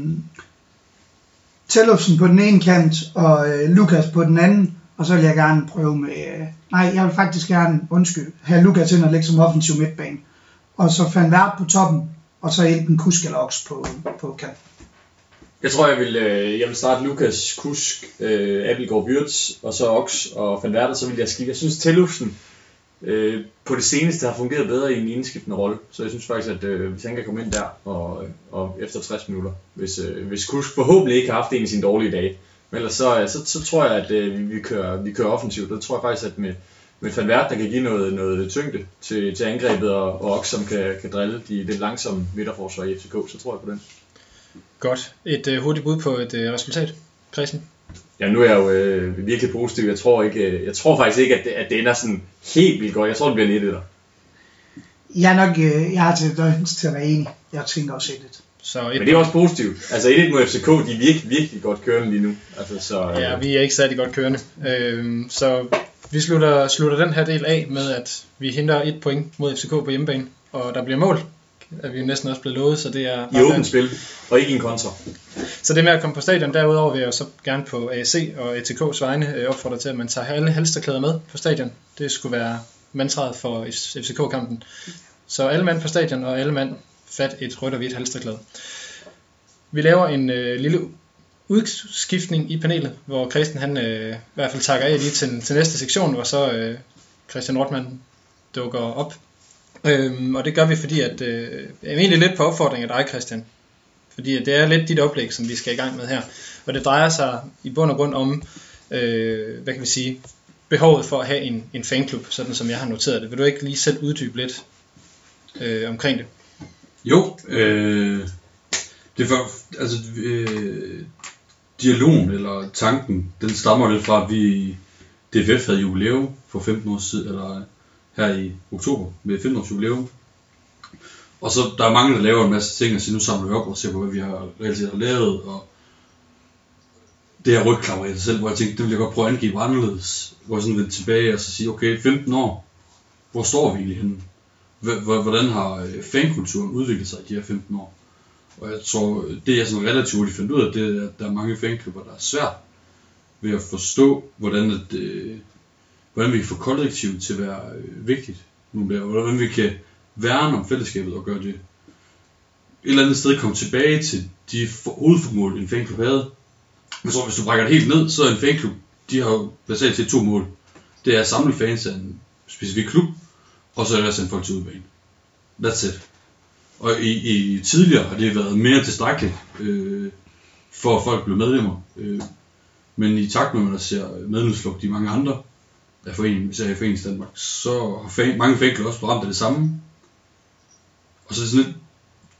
Tellufsen på den ene kant, og øh, Lukas på den anden, og så vil jeg gerne prøve med, øh, nej, jeg vil faktisk gerne, undskyld, have Lukas ind og lægge som offensiv midtbane. Og så fandt Vært på toppen, og så enten Kusk eller Oks på, på kanten. Jeg tror, jeg vil, øh, jeg vil starte Lukas, Kusk, øh, Abelgaard Wirtz, og så Oks og Van Werder, så vil jeg skifte. Jeg synes, Tellufsen øh, på det seneste har fungeret bedre i en indskiftende rolle. Så jeg synes faktisk, at øh, hvis han kan komme ind der og, og efter 60 minutter, hvis, øh, hvis Kusk forhåbentlig ikke har haft en af sine dårlige dage, men ellers så, øh, så, så tror jeg, at øh, vi, kører, vi kører offensivt. og tror jeg faktisk, at med, med Van Wert, der kan give noget, noget tyngde til, til angrebet, og, og Ox, som kan, kan drille de lidt langsomme midterforsvar i FCK, så tror jeg på den. Godt. Et øh, hurtigt bud på et øh, resultat, Christian? Ja, nu er jeg jo øh, virkelig positiv. Jeg tror, ikke, øh, jeg tror faktisk ikke, at det, at det ender sådan helt vildt godt. Jeg tror, det bliver lidt der. Jeg er nok, øh, jeg har til, til at være enig. Jeg tænker også et så et Men det er også positivt. Altså 1-1 mod FCK, de er virkelig, virkelig godt kørende lige nu. Altså, så, øh... Ja, vi er ikke særlig godt kørende. Øh, så vi slutter, slutter den her del af med, at vi henter et point mod FCK på hjemmebane, og der bliver mål er vi jo næsten også blevet lovet, så det er... I åbent spil, og ikke en kontra. Så det med at komme på stadion, derudover vil jeg jo så gerne på AC og ATK's vegne øh, opfordre til, at man tager alle halsterklæder med på stadion. Det skulle være mantraet for FCK-kampen. Så alle mand på stadion, og alle mand fat et rødt og hvidt halsterklæde. Vi laver en øh, lille udskiftning i panelet, hvor Christian han øh, i hvert fald takker af lige til, til næste sektion, hvor så øh, Christian Rotman dukker op Øhm, og det gør vi, fordi at, øh, er egentlig lidt på opfordring af dig, Christian. Fordi det er lidt dit oplæg, som vi skal i gang med her. Og det drejer sig i bund og grund om, øh, hvad kan vi sige, behovet for at have en, en fanklub, sådan som jeg har noteret det. Vil du ikke lige selv uddybe lidt øh, omkring det? Jo, øh, det var, altså, øh, dialogen eller tanken, den stammer lidt fra, at vi DVF DFF havde jubilæum for 15 år siden, eller her i oktober med 15 års jubilæum. Og så der er mange, der laver en masse ting, og siger, nu samler vi op og ser på, hvad vi har reelt set har lavet, og det her rygklammer i sig selv, hvor jeg tænkte, det vil jeg godt prøve at angribe anderledes. Hvor jeg sådan vil tilbage og så sige, okay, 15 år, hvor står vi egentlig henne? Hvordan har øh, fankulturen udviklet sig i de her 15 år? Og jeg tror, det jeg sådan relativt hurtigt fandt ud af, det er, at der er mange fanklubber, der er svært ved at forstå, hvordan at, øh, hvordan vi kan få kollektivet til at være øh, vigtigt nu der, hvordan vi kan værne om fællesskabet og gøre det et eller andet sted komme tilbage til de hovedformål, en fanklub havde. Jeg tror, hvis du brækker det helt ned, så er en fanklub, de har jo basalt til to mål. Det er at samle fans af en specifik klub, og så er det at sende folk til udbanen. That's it. Og i, i tidligere har det været mere tilstrækkeligt, øh, for at folk blev medlemmer. Øh, men i takt med, at man ser medlemsflugt i mange andre af foreningen, især i Forenings Danmark, så har fan, mange fanklubber også ramt af det samme. Og så sådan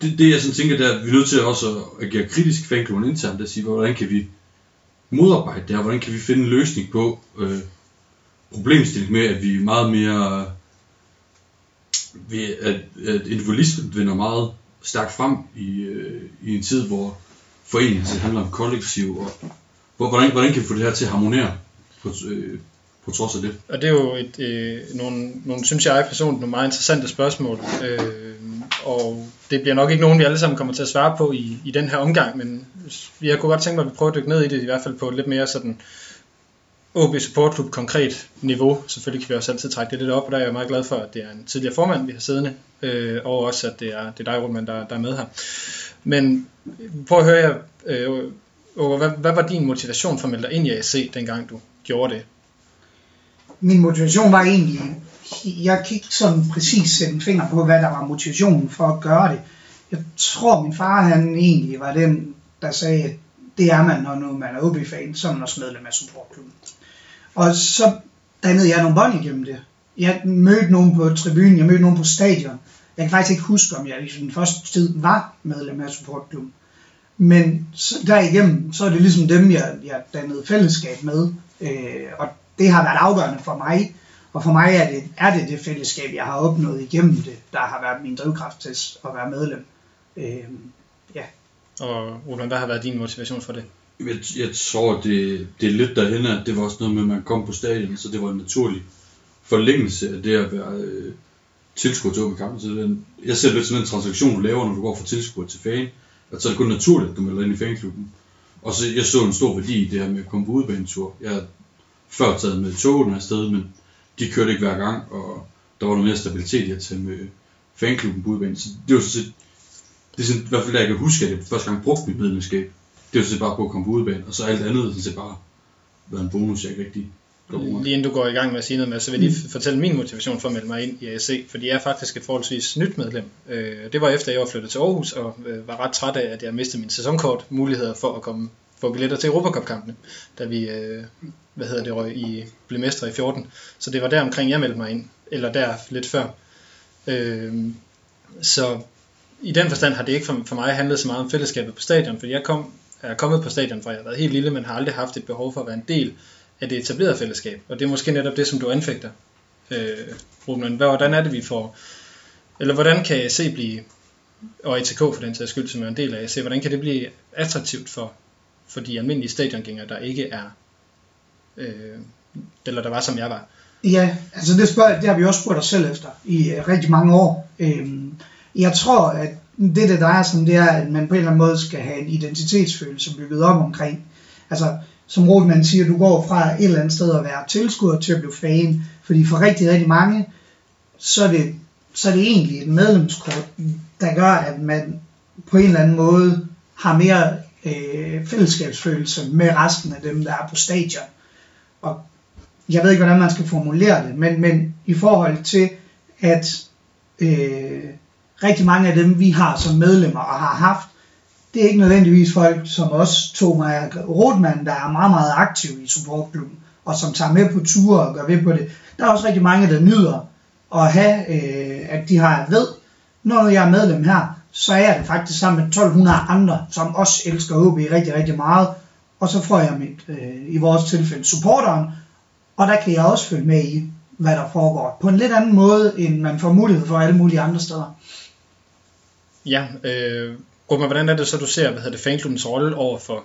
det, det jeg sådan tænker, det er, at vi er nødt til også at agere kritisk fanklubben internt, at sige, hvordan kan vi modarbejde det her, hvordan kan vi finde en løsning på øh, problemstilling med, at vi er meget mere, ved, at, at individualismen vinder meget stærkt frem i, øh, i en tid, hvor foreningen altså handler om kollektiv, og hvor, hvordan, hvordan kan vi få det her til at harmonere på, øh, på trods af det. Og det er jo et, øh, nogle, nogle, synes jeg personligt, nogle meget interessante spørgsmål. Øh, og det bliver nok ikke nogen, vi alle sammen kommer til at svare på i, i den her omgang, men jeg kunne godt tænke mig, at vi prøver at dykke ned i det, i hvert fald på et lidt mere sådan OB Support Club konkret niveau. Selvfølgelig kan vi også altid trække det lidt op, og der er jeg meget glad for, at det er en tidligere formand, vi har siddende, øh, og også at det er, det er dig, Rundmann, der, der er med her. Men prøv at høre jer, øh, hvad, hvad var din motivation for at melde dig ind i AC, dengang du gjorde det? Min motivation var egentlig, jeg kan ikke sådan præcis sætte en finger på, hvad der var motivationen for at gøre det. Jeg tror, min far han egentlig var den, der sagde, at det er man, når nu man er OB-fan, så er man også medlem af supportklubben. Og så dannede jeg nogle bånd igennem det. Jeg mødte nogen på tribunen, jeg mødte nogen på stadion. Jeg kan faktisk ikke huske, om jeg i den første tid var medlem af supportklubben. Men så, derigennem, så er det ligesom dem, jeg, jeg dannede fællesskab med. Øh, og det har været afgørende for mig. Og for mig er det, er det det fællesskab, jeg har opnået igennem det, der har været min drivkraft til at være medlem. Øh, ja. Og Roland, hvad har været din motivation for det? Jeg, jeg tror, det, det er lidt derhen, at det var også noget med, at man kom på stadion, så det var en naturlig forlængelse af det at være øh, tilskuer til kampen. Så den, jeg ser det lidt som en transaktion, du laver, når du går fra tilskuer til fan. At så er det kun naturligt, at du melder ind i fanklubben. Og så jeg så en stor værdi i det her med at komme på udebanetur. Jeg før taget med togene afsted, men de kørte ikke hver gang, og der var noget mere stabilitet i at tage med fanklubben på udbanen. Så det var sådan det er sådan, i hvert fald da jeg kan huske, at jeg første gang brugte mit medlemskab. Det var sådan bare på at komme på udbanen, og så alt andet sådan set bare været en bonus, jeg ikke rigtig Lige inden du går i gang med at sige noget med, så vil jeg lige fortælle min motivation for at melde mig ind i ASC, fordi jeg er faktisk et forholdsvis nyt medlem. Øh, det var efter, jeg var flyttet til Aarhus, og øh, var ret træt af, at jeg mistede min sæsonkort muligheder for at komme få billetter til Europacup-kampene, da vi øh, hvad hedder det, røg i, blev mester i 14. Så det var der omkring, jeg meldte mig ind, eller der lidt før. Øhm, så i den forstand har det ikke for, for mig handlet så meget om fællesskabet på stadion, fordi jeg kom, er kommet på stadion, fra jeg har været helt lille, men har aldrig haft et behov for at være en del af det etablerede fællesskab. Og det er måske netop det, som du anfægter, øh, Ruben. Hvordan er det, vi får... Eller hvordan kan se blive, og ATK for den sags skyld, som er en del af se, hvordan kan det blive attraktivt for, for de almindelige stadiongængere, der ikke er, øh, eller der var, som jeg var? Ja, altså det, spørg, det har vi også spurgt os selv efter i øh, rigtig mange år. Øhm, jeg tror, at det, det drejer sig om, det er, at man på en eller anden måde skal have en identitetsfølelse bygget op omkring. Altså, som Rothmann siger, du går fra et eller andet sted at være tilskuer til at blive fan. Fordi for rigtig, rigtig mange, så er det, så er det egentlig et medlemskort, der gør, at man på en eller anden måde har mere øh, fællesskabsfølelse med resten af dem, der er på stadion. Og jeg ved ikke, hvordan man skal formulere det, men, men i forhold til, at øh, rigtig mange af dem, vi har som medlemmer og har haft, det er ikke nødvendigvis folk som os, Thomas Rothmann, der er meget, meget aktiv i supportklubben, og som tager med på ture og gør ved på det. Der er også rigtig mange, der nyder at have, øh, at de har ved, når jeg er medlem her, så er jeg det faktisk sammen med 1200 andre, som også elsker HB rigtig, rigtig meget. Og så får jeg mit, øh, i vores tilfælde, supporteren, og der kan jeg også følge med i, hvad der foregår. På en lidt anden måde, end man får mulighed for alle mulige andre steder. Ja, øh, Ruben, hvordan er det så, du ser hvad hedder det, fanklubbens rolle over for,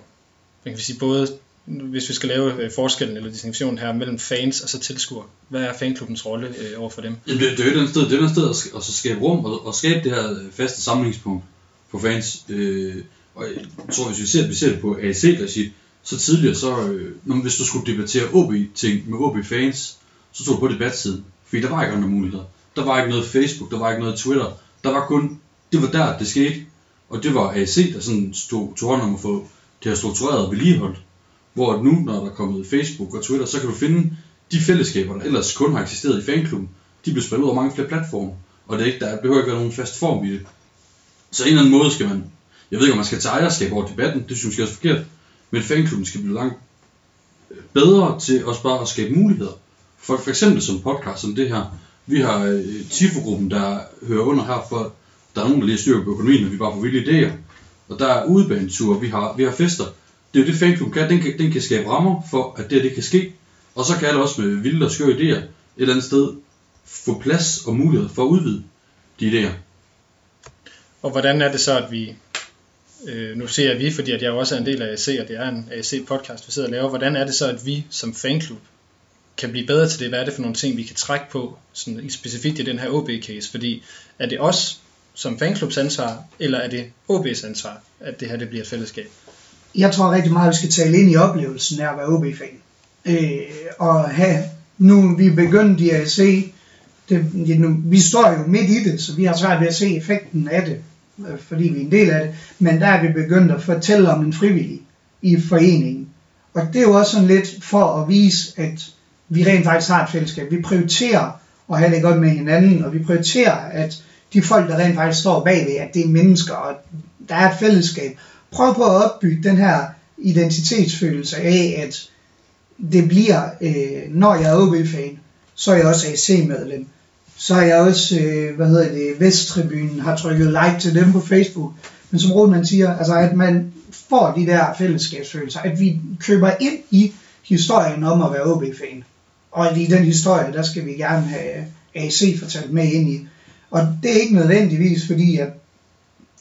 man kan sige, både hvis vi skal lave øh, forskellen eller distinktionen her mellem fans og så tilskuere, hvad er fanklubbens rolle øh, over for dem? Jamen, det, det er jo den sted, det er den sted at, at så skabe rum og, og skabe det her øh, faste samlingspunkt for fans. Øh, og jeg tror, hvis vi ser, vi ser det på AC-regi, så tidligere, så, øh, når, hvis du skulle debattere OB-ting med OB-fans, så tog du på debatsiden. Fordi der var ikke andre muligheder. Der var ikke noget Facebook, der var ikke noget Twitter. Der var kun, det var der, det skete. Og det var AC, der sådan stod, tog hånd om at få det her struktureret og vedligeholdt. Hvor nu, når der er kommet Facebook og Twitter, så kan du finde de fællesskaber, der ellers kun har eksisteret i fanklubben. De bliver spredt ud over mange flere platforme. Og det er ikke, der behøver ikke være nogen fast form i det. Så en eller anden måde skal man, jeg ved ikke om man skal tage ejerskab over debatten, det synes jeg også er forkert. Men fanklubben skal blive langt øh, bedre til også bare at skabe muligheder. For, for eksempel som podcast som det her. Vi har øh, TIFO-gruppen, der hører under her, for der er nogen, der lige styrer på økonomien, og vi bare får vilde idéer. Og der er udebaneture, vi har, vi har fester. Det er jo det fanklubben kan. Den, kan. den kan skabe rammer for, at det, det kan ske. Og så kan alle også med vilde og skøre idéer et eller andet sted få plads og mulighed for at udvide de idéer. Og hvordan er det så, at vi, øh, nu ser vi, fordi at jeg også er en del af AC, og det er en AC podcast, vi sidder og laver, hvordan er det så, at vi som fanklub kan blive bedre til det? Hvad er det for nogle ting, vi kan trække på, sådan i specifikt i den her OB-case? Fordi er det os som fanklubs ansvar, eller er det OB's ansvar, at det her det bliver et fællesskab? Jeg tror rigtig meget, at vi skal tale ind i oplevelsen af at være OB-fan. Øh, og have, nu vi er begyndt i AC, det, nu, vi står jo midt i det, så vi har svært ved at se effekten af det, Øh, fordi vi er en del af det, men der er vi begyndt at fortælle om en frivillig i foreningen. Og det er jo også sådan lidt for at vise, at vi rent faktisk har et fællesskab. Vi prioriterer at have det godt med hinanden, og vi prioriterer, at de folk, der rent faktisk står bagved, at det er mennesker, og der er et fællesskab. Prøv på at opbygge den her identitetsfølelse af, at det bliver, øh, når jeg er OB-fan, så er jeg også AC-medlem. Så har jeg også, øh, hvad hedder det, Vesttribunen har trykket like til dem på Facebook. Men som Rodman siger, altså at man får de der fællesskabsfølelser, at vi køber ind i historien om at være OB-fan. Og i den historie, der skal vi gerne have AC fortalt med ind i. Og det er ikke nødvendigvis, fordi at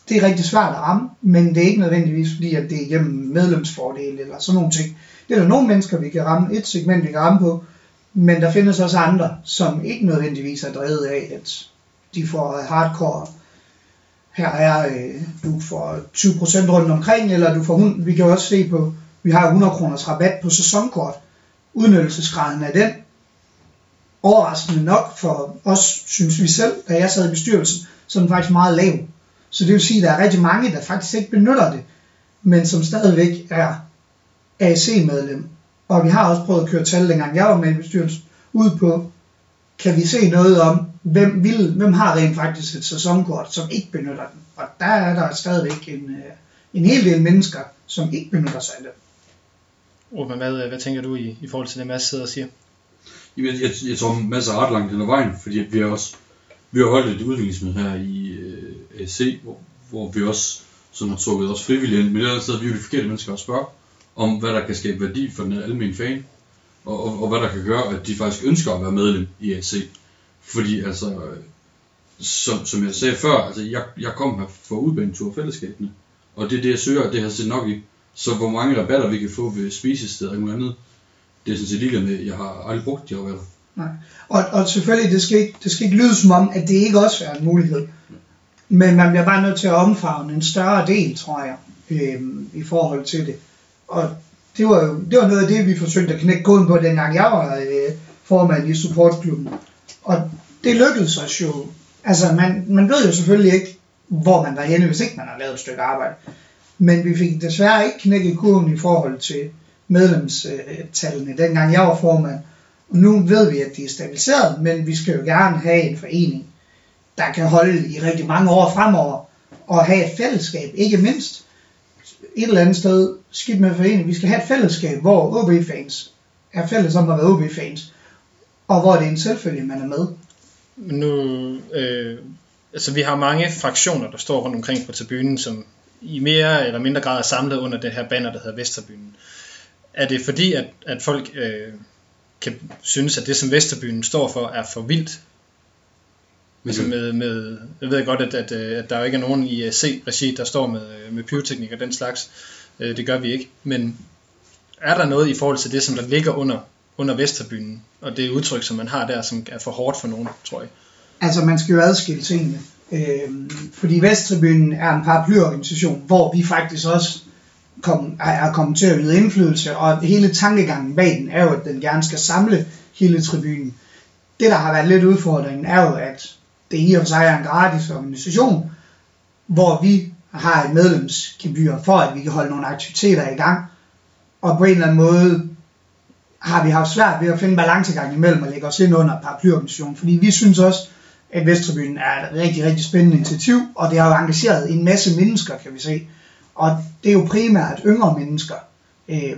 det er rigtig svært at ramme, men det er ikke nødvendigvis, fordi at det er gennem medlemsfordele eller sådan nogle ting. Det er der nogle mennesker, vi kan ramme, et segment, vi kan ramme på, men der findes også andre, som ikke nødvendigvis er drevet af, at de får øh, hardcore. Her er, øh, du får 20% rundt omkring, eller du får, vi kan også se på, vi har 100 kroners rabat på sæsonkort. Udnyttelsesgraden af den, overraskende nok for os, synes vi selv, da jeg sad i bestyrelsen, så er den faktisk meget lav. Så det vil sige, at der er rigtig mange, der faktisk ikke benytter det, men som stadigvæk er AC-medlem. Og vi har også prøvet at køre tal, dengang jeg var med i bestyrelsen, ud på, kan vi se noget om, hvem, vil, hvem har rent faktisk et sæsonkort, som ikke benytter den. Og der er der stadigvæk en, øh, en hel del mennesker, som ikke benytter sig af det. Ruben, hvad, hvad tænker du i, i forhold til det, Mads sidder og siger? Jeg, jeg, jeg tror, masser er ret langt hen ad vejen, fordi vi har også vi har holdt et udviklingsmøde her i øh, AC, hvor, hvor vi også sådan har trukket os frivilligt ind, men det er sted, vi er jo de forkerte mennesker at spørge om, hvad der kan skabe værdi for den almindelige fan, og, og, og hvad der kan gøre, at de faktisk ønsker at være medlem i AC. Fordi altså, som, som jeg sagde før, altså jeg, jeg kom her for udbanetur fællesskabene, og det er det, jeg søger, og det har jeg set nok i. Så hvor mange rabatter vi kan få ved spisesteder og noget andet, det er sådan set ligeglad med, jeg har aldrig brugt de rabatter. Nej. Og, og selvfølgelig, det skal, ikke, det skal ikke lyde som om, at det ikke også er en mulighed. Men man bliver bare nødt til at omfavne en større del, tror jeg, øh, i forhold til det. Og det var jo det var noget af det, vi forsøgte at knække koden på, dengang jeg var øh, formand i supportklubben. Og det lykkedes os jo. Altså, man, man ved jo selvfølgelig ikke, hvor man var henne, hvis ikke man har lavet et stykke arbejde. Men vi fik desværre ikke knækket kurven i forhold til medlemstallene, øh, dengang jeg var formand. Og nu ved vi, at de er stabiliseret, men vi skal jo gerne have en forening, der kan holde i rigtig mange år fremover, og have et fællesskab, ikke mindst et eller andet sted, skidt med forening, vi skal have et fællesskab, hvor OB-fans er fælles om at være OB-fans, og hvor det er en selvfølge, man er med. Nu, øh, altså vi har mange fraktioner, der står rundt omkring på tribunen, som i mere eller mindre grad er samlet under det her banner, der hedder Vesterbyen. Er det fordi, at, at folk øh, kan synes, at det, som Vesterbyen står for, er for vildt? Altså med, med, jeg ved godt, at, at, at der jo ikke er nogen i C-regi, der står med, med pyroteknik og den slags. Øh, det gør vi ikke. Men er der noget i forhold til det, som der ligger under, under Vesterbyen, og det udtryk, som man har der, som er for hårdt for nogen, tror jeg? Altså, man skal jo adskille tingene. Øh, fordi Vesttribunen er en paraplyorganisation, hvor vi faktisk også kom, er kommet til at yde indflydelse, og hele tankegangen bag den er jo, at den gerne skal samle hele tribunen. Det, der har været lidt udfordringen, er jo, at det i og for sig er en gratis organisation, hvor vi har et medlemsgebyr for, at vi kan holde nogle aktiviteter i gang. Og på en eller anden måde har vi haft svært ved at finde balancegang imellem at lægge os ind under paraplyorganisationen, fordi vi synes også, at Vesttribunen er et rigtig, rigtig spændende initiativ, og det har jo engageret en masse mennesker, kan vi se. Og det er jo primært yngre mennesker, øh,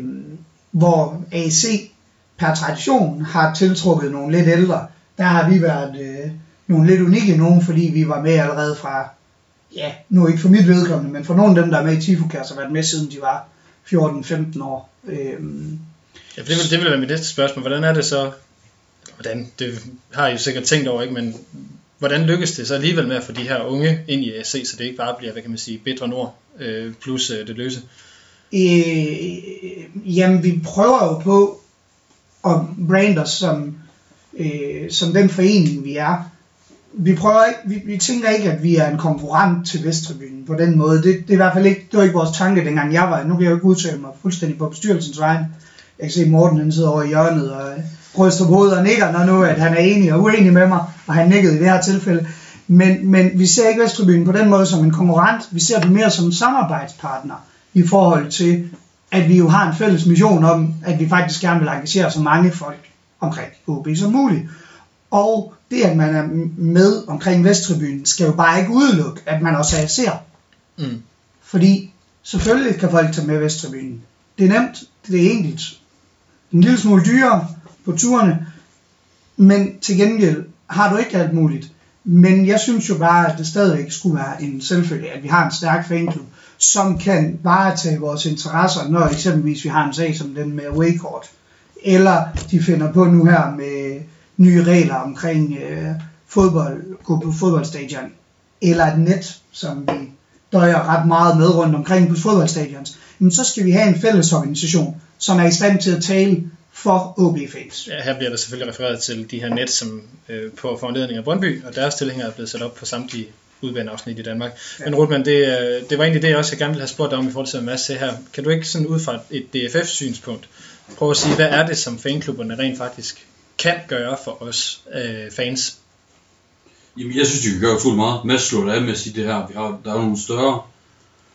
hvor AC per tradition har tiltrukket nogle lidt ældre. Der har vi været øh, nogle lidt unikke nogen, fordi vi var med allerede fra, ja, nu ikke for mit vedkommende, men for nogle af dem, der er med i Tifokast, har været med siden de var 14-15 år. Øhm, ja, det vil, det vil være mit næste spørgsmål. Hvordan er det så, hvordan, det har I jo sikkert tænkt over, ikke, men hvordan lykkes det så alligevel med at få de her unge ind i AC, så det ikke bare bliver, hvad kan man sige, bedre nord øh, plus øh, det løse? Øh, jamen, vi prøver jo på og brande os som, øh, som den forening, vi er. Vi, prøver ikke, vi, vi tænker ikke, at vi er en konkurrent til Vesttribunen på den måde. Det, det er i hvert fald ikke, det var ikke vores tanke, dengang jeg var. Nu kan jeg jo ikke udtale mig fuldstændig på bestyrelsens vegne. Jeg kan se Morten, han sidder over i hjørnet og øh, ryster på hovedet og nikker, når nu at han er enig og uenig med mig, og han nikkede i det her tilfælde. Men, men vi ser ikke Vesttribunen på den måde som en konkurrent, vi ser dem mere som en samarbejdspartner i forhold til, at vi jo har en fælles mission om, at vi faktisk gerne vil engagere så mange folk omkring OB som muligt. Og det, at man er med omkring Vesttribunen, skal jo bare ikke udelukke, at man også er ser. Mm. Fordi selvfølgelig kan folk tage med Vesttribunen. Det er nemt, det er enkelt. En lille smule dyrere på turene, men til gengæld har du ikke alt muligt. Men jeg synes jo bare, at det stadigvæk skulle være en selvfølge, at vi har en stærk fanklub, som kan varetage vores interesser, når eksempelvis vi har en sag som den med Waycourt. Eller de finder på nu her med nye regler omkring øh, fodbold, gå på fodboldstadion. Eller et net, som vi døjer ret meget med rundt omkring på fodboldstadions. Men så skal vi have en fælles organisation, som er i stand til at tale for OB-fans. Ja, her bliver der selvfølgelig refereret til de her net, som øh, på foranledning af Brøndby, og deres tilhængere er blevet sat op på samtlige udbaneafsnit i Danmark. Ja. Men Rutman, det, øh, det var egentlig det, jeg også gerne ville have spurgt dig om i forhold til Mads her. Kan du ikke sådan ud fra et DFF-synspunkt prøve at sige, hvad er det, som fanklubberne rent faktisk kan gøre for os øh, fans? Jamen, jeg synes, de kan gøre utrolig meget. Mads slår det af med at sige det her. Vi har, der er nogle større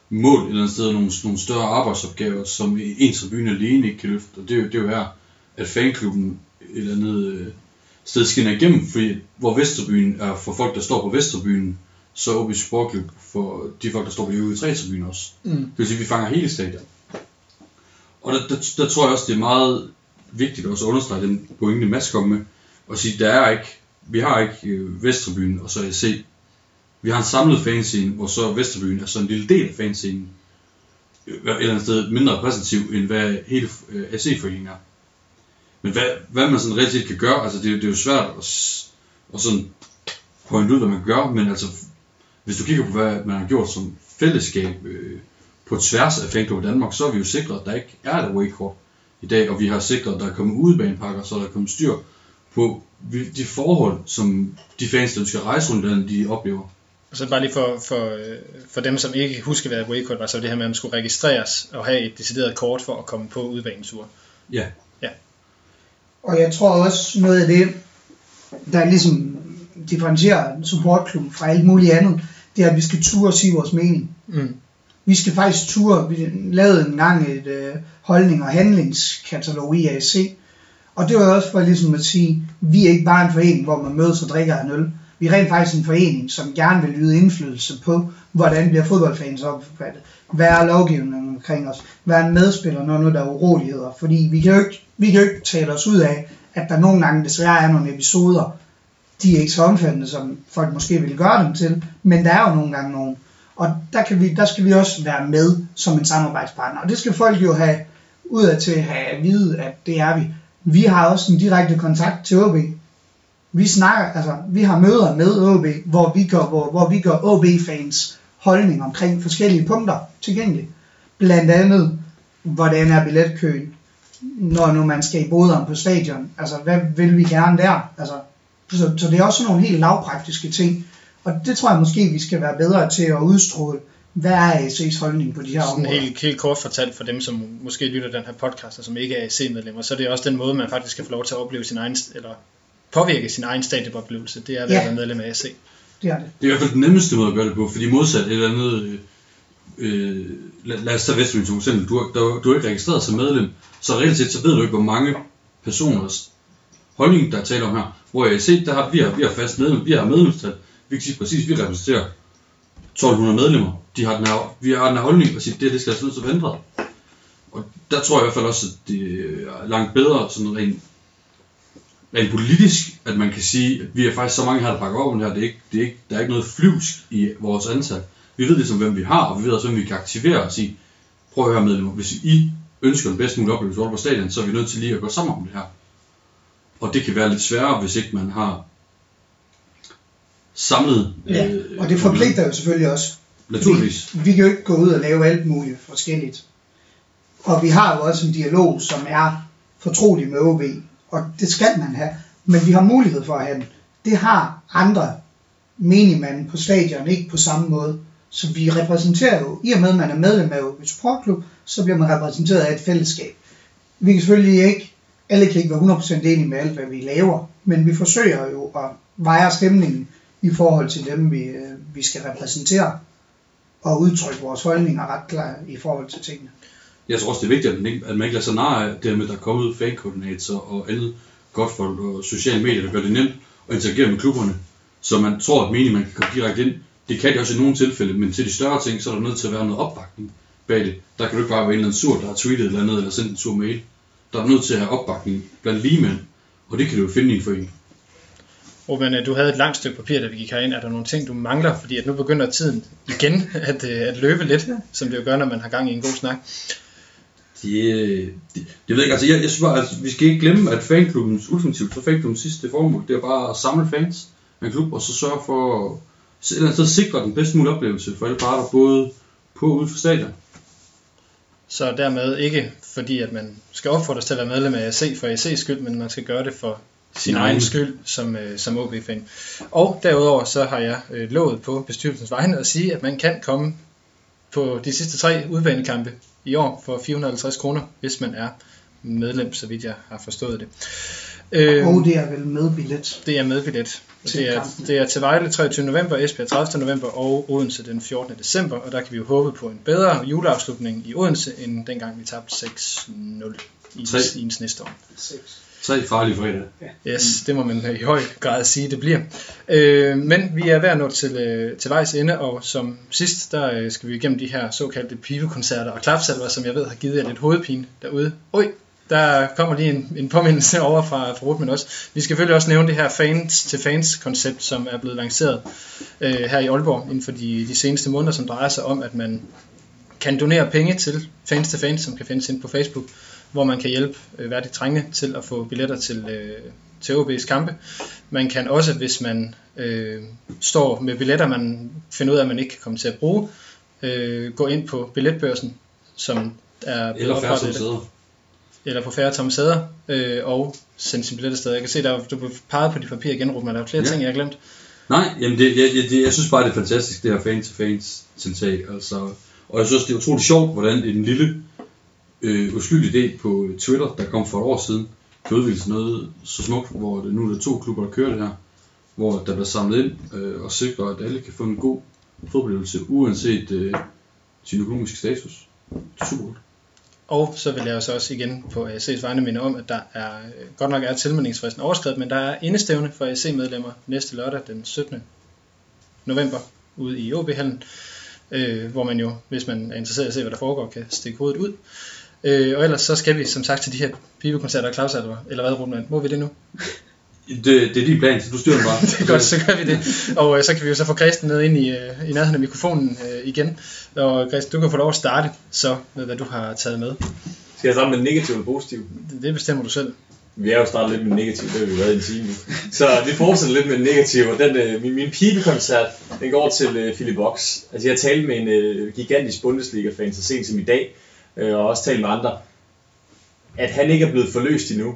mål et eller andet sted, nogle, nogle større arbejdsopgaver, som en tribune alene ikke kan løfte. Og det er jo, det er jo her, at fanklubben et eller andet øh, sted skinner igennem, fordi hvor Vesterbyen er for folk, der står på Vesterbyen, så er OB Sportklub for de folk, der står på de øvrige tre tribuner også. Mm. Det vil sige, at vi fanger hele stadion. Og der, der, der tror jeg også, det er meget vigtigt også at understrege den pointe, Mads kom med, og sige, der er ikke, vi har ikke øh, Vesterbyen og så AC. Vi har en samlet fanscene, hvor så Vesterbyen er så en lille del af fanscenen. Øh, et eller andet sted mindre repræsentativ, end hvad hele øh, AC-foreningen er. Men hvad, hvad man sådan rigtig kan gøre, altså det, det er jo svært at, at sådan pointe ud, hvad man gør, men altså hvis du kigger på, hvad man har gjort som fællesskab øh, på tværs af fanklubber i Danmark, så har vi jo sikret, at der ikke er et away i dag, og vi har sikret, at der er kommet udebanepakker, så der er kommet styr på de forhold, som de fans, der at rejse rundt i landet, de oplever. Og så bare lige for, for, øh, for dem, som ikke husker, hvad Waycode var, så det her med, at man skulle registreres og have et decideret kort for at komme på udbanetur. Ja, Og jeg tror også noget af det, der ligesom differentierer supportklubben fra alt muligt andet, det er, at vi skal ture og sige vores mening. Mm. Vi skal faktisk ture. Vi lavede en gang et øh, holdning- og handlingskatalog i ASC. Og det var også for ligesom at sige, vi er ikke bare en forening, hvor man mødes og drikker en øl. Vi er rent faktisk en forening, som gerne vil yde indflydelse på, hvordan bliver fodboldfans opfattet. Hvad er lovgivningen omkring os? Hvad er en medspiller, når nu der er uroligheder? Fordi vi kan jo ikke, vi kan jo ikke tale os ud af, at der nogle gange desværre er nogle episoder, de er ikke så omfattende, som folk måske ville gøre dem til, men der er jo nogle gange nogen. Og der, kan vi, der skal vi også være med som en samarbejdspartner. Og det skal folk jo have udad til at have at vide, at det er vi. Vi har også en direkte kontakt til OB. Vi snakker, altså, vi har møder med OB, hvor vi gør, hvor, hvor vi gør OB-fans holdning omkring forskellige punkter tilgængelige. Blandt andet, hvordan er billetkøen, når nu man skal i boderen på stadion. Altså, hvad vil vi gerne der? Altså, så, så det er også sådan nogle helt lavpraktiske ting. Og det tror jeg måske, vi skal være bedre til at udstråle. Hvad er AC's holdning på de her Sådan områder? helt, helt kort fortalt for dem, som måske lytter den her podcast, og som ikke er AC-medlemmer, så er det også den måde, man faktisk kan få lov til at opleve sin egen, eller påvirke sin egen stadionoplevelse. Det er ved Ja. at være medlem af AC. Det er det. det er i hvert fald den nemmeste måde at gøre det på, fordi modsat et eller andet, øh, øh, lad, lad os tage Vestbyen som eksempel, du, er- du, du er ikke registreret som medlem, så reelt set, så ved du ikke, hvor mange personers holdning, der er tale om her. Hvor jeg se, der har, vi, har, vi har fast medlem, vi har medlemstal, vi kan sige præcis, vi repræsenterer 1200 medlemmer. De har den her, vi har den her holdning, og siger, det, det skal altså nødt til at. Og der tror jeg i hvert fald også, at det er langt bedre, sådan rent, rent politisk, at man kan sige, at vi er faktisk så mange her, der bakker op om det her. Det er ikke, det er ikke, der er ikke noget flyvsk i vores ansat. Vi ved ligesom, hvem vi har, og vi ved også, hvem vi kan aktivere og sige, prøv at høre medlemmer, hvis I ønsker den bedst mulige oplevelse på stadion, så er vi nødt til lige at gå sammen om det her. Og det kan være lidt sværere, hvis ikke man har samlet... Ja, og det forpligter jo selvfølgelig også. Naturligvis. Vi kan jo ikke gå ud og lave alt muligt forskelligt. Og vi har jo også en dialog, som er fortrolig med OB. og det skal man have. Men vi har mulighed for at have den. Det har andre menigmanden på stadion ikke på samme måde. Så vi repræsenterer jo, i og med at man er medlem af et sportklub, så bliver man repræsenteret af et fællesskab. Vi kan selvfølgelig ikke, alle kan ikke være 100% enige med alt, hvad vi laver, men vi forsøger jo at veje stemningen i forhold til dem, vi, øh, vi skal repræsentere, og udtrykke vores holdninger ret klart i forhold til tingene. Jeg tror også, det er vigtigt, at man ikke, at man ikke lader sig narre af det med, at der er kommet fankoordinator og andet godt folk og sociale medier, der gør det nemt at interagere med klubberne. Så man tror, at meningen, man kan komme direkte ind. Det kan det også i nogle tilfælde, men til de større ting, så er der nødt til at være noget opbakning bag det. Der kan du ikke bare være en eller anden sur, der har tweetet eller andet, eller sendt en sur mail. Der er nødt til at have opbakning blandt ligemænd, og det kan du jo finde i en forening. Ruben, øh, du havde et langt stykke papir, da vi gik herind. Er der nogle ting, du mangler? Fordi at nu begynder tiden igen at, øh, at løbe lidt, som det jo gør, når man har gang i en god snak. Det, det, jeg ved ikke, altså jeg, jeg synes bare, at vi skal ikke glemme, at fanklubbens ultimativt, så fanklubbens sidste formål, det er bare at samle fans af en klub, og så sørge for eller sted sikre den bedste mulige oplevelse for alle parter, både på og ude for stadion. Så dermed ikke fordi, at man skal opfordres til at være medlem af AC for AC's skyld, men man skal gøre det for sin Nej. egen skyld som, øh, som OB-fan. Og derudover så har jeg øh, lovet på bestyrelsens vegne at sige, at man kan komme på de sidste tre udbanekampe i år for 450 kroner, hvis man er medlem, så vidt jeg har forstået det. Øh, Og det er vel med billet. det er med billet. Det er, det er til Vejle 23. november, Esbjerg 30. november og Odense den 14. december, og der kan vi jo håbe på en bedre juleafslutning i Odense, end dengang vi tabte 6-0 i i næste år. Tre farlige fredag. Yes, det må man i høj grad sige, det bliver. Øh, men vi er ved at nå til, øh, til vejs ende, og som sidst, der øh, skal vi igennem de her såkaldte pibekoncerter og klapsalver, som jeg ved har givet jer lidt hovedpine derude. Oj, der kommer lige en, en påmindelse over fra, fra Rutman også. Vi skal selvfølgelig også nævne det her fans til fans koncept, som er blevet lanceret øh, her i Aalborg inden for de, de seneste måneder, som drejer sig om, at man kan donere penge til fans til fans, som kan findes ind på Facebook, hvor man kan hjælpe øh, værdigt trænge til at få billetter til, øh, til OB's kampe. Man kan også, hvis man øh, står med billetter, man finder ud af, at man ikke kan komme til at bruge, øh, gå ind på billetbørsen, som er Eller færre eller på færre tomme sæder, øh, og sende sin billet afsted. Jeg kan se, der er, du peget på de papirer igen, Ruben, der er flere Ja. ting, jeg har glemt. Nej, jamen det, jeg, jeg, jeg synes bare, det er fantastisk, det her fan-to-fans tiltag. Altså, og jeg synes, det er utroligt sjovt, hvordan en lille øh, uskyldig idé på Twitter, der kom for et år siden, Det udvikle noget så smukt, hvor det, nu er der to klubber, der kører det her, hvor der bliver samlet ind øh, og sikrer, at alle kan få en god fodboldøvelse, uanset øh, sin økonomiske status. Super godt. Og så vil jeg jo så også igen på AC's vegne minde om, at der er, godt nok er tilmeldingsfristen overskrevet, men der er indestævne for AC-medlemmer næste lørdag den 17. november ude i OB-hallen, øh, hvor man jo, hvis man er interesseret i at se, hvad der foregår, kan stikke hovedet ud. Øh, og ellers så skal vi som sagt til de her pibekoncerter og klausalver, eller hvad, Ruben? Må vi det nu? Det, det er din plan, så du styrer bare. det er godt, så gør vi det. Og øh, så kan vi jo så få Christen med ind i, øh, i nærheden af mikrofonen øh, igen. Og Christen, du kan få lov at starte så med, hvad du har taget med. Skal jeg starte med negativ eller positiv? Det, det bestemmer du selv. Vi er jo startet lidt med negativ, det har vi været i en time. Så vi fortsætter lidt med negativ, og den, øh, min, min pibekoncert, den går til øh, Philip Box. Altså jeg har talt med en øh, gigantisk Bundesliga-fan så sent som i dag, øh, og også talt med andre, at han ikke er blevet forløst endnu,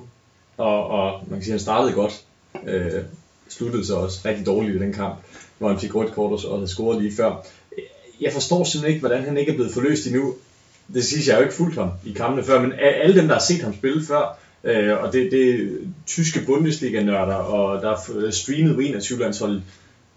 og, og man kan sige, at han startede godt, øh, sluttede så også rigtig dårligt i den kamp, hvor han fik rødt kort og og havde scoret lige før. Jeg forstår simpelthen ikke, hvordan han ikke er blevet forløst endnu. Det synes jeg har jo ikke fuldt ham i kampene før, men alle dem, der har set ham spille før, Øh, og det, det er tyske Bundesliga-nørder, og der er streamet på 21-landsholdet.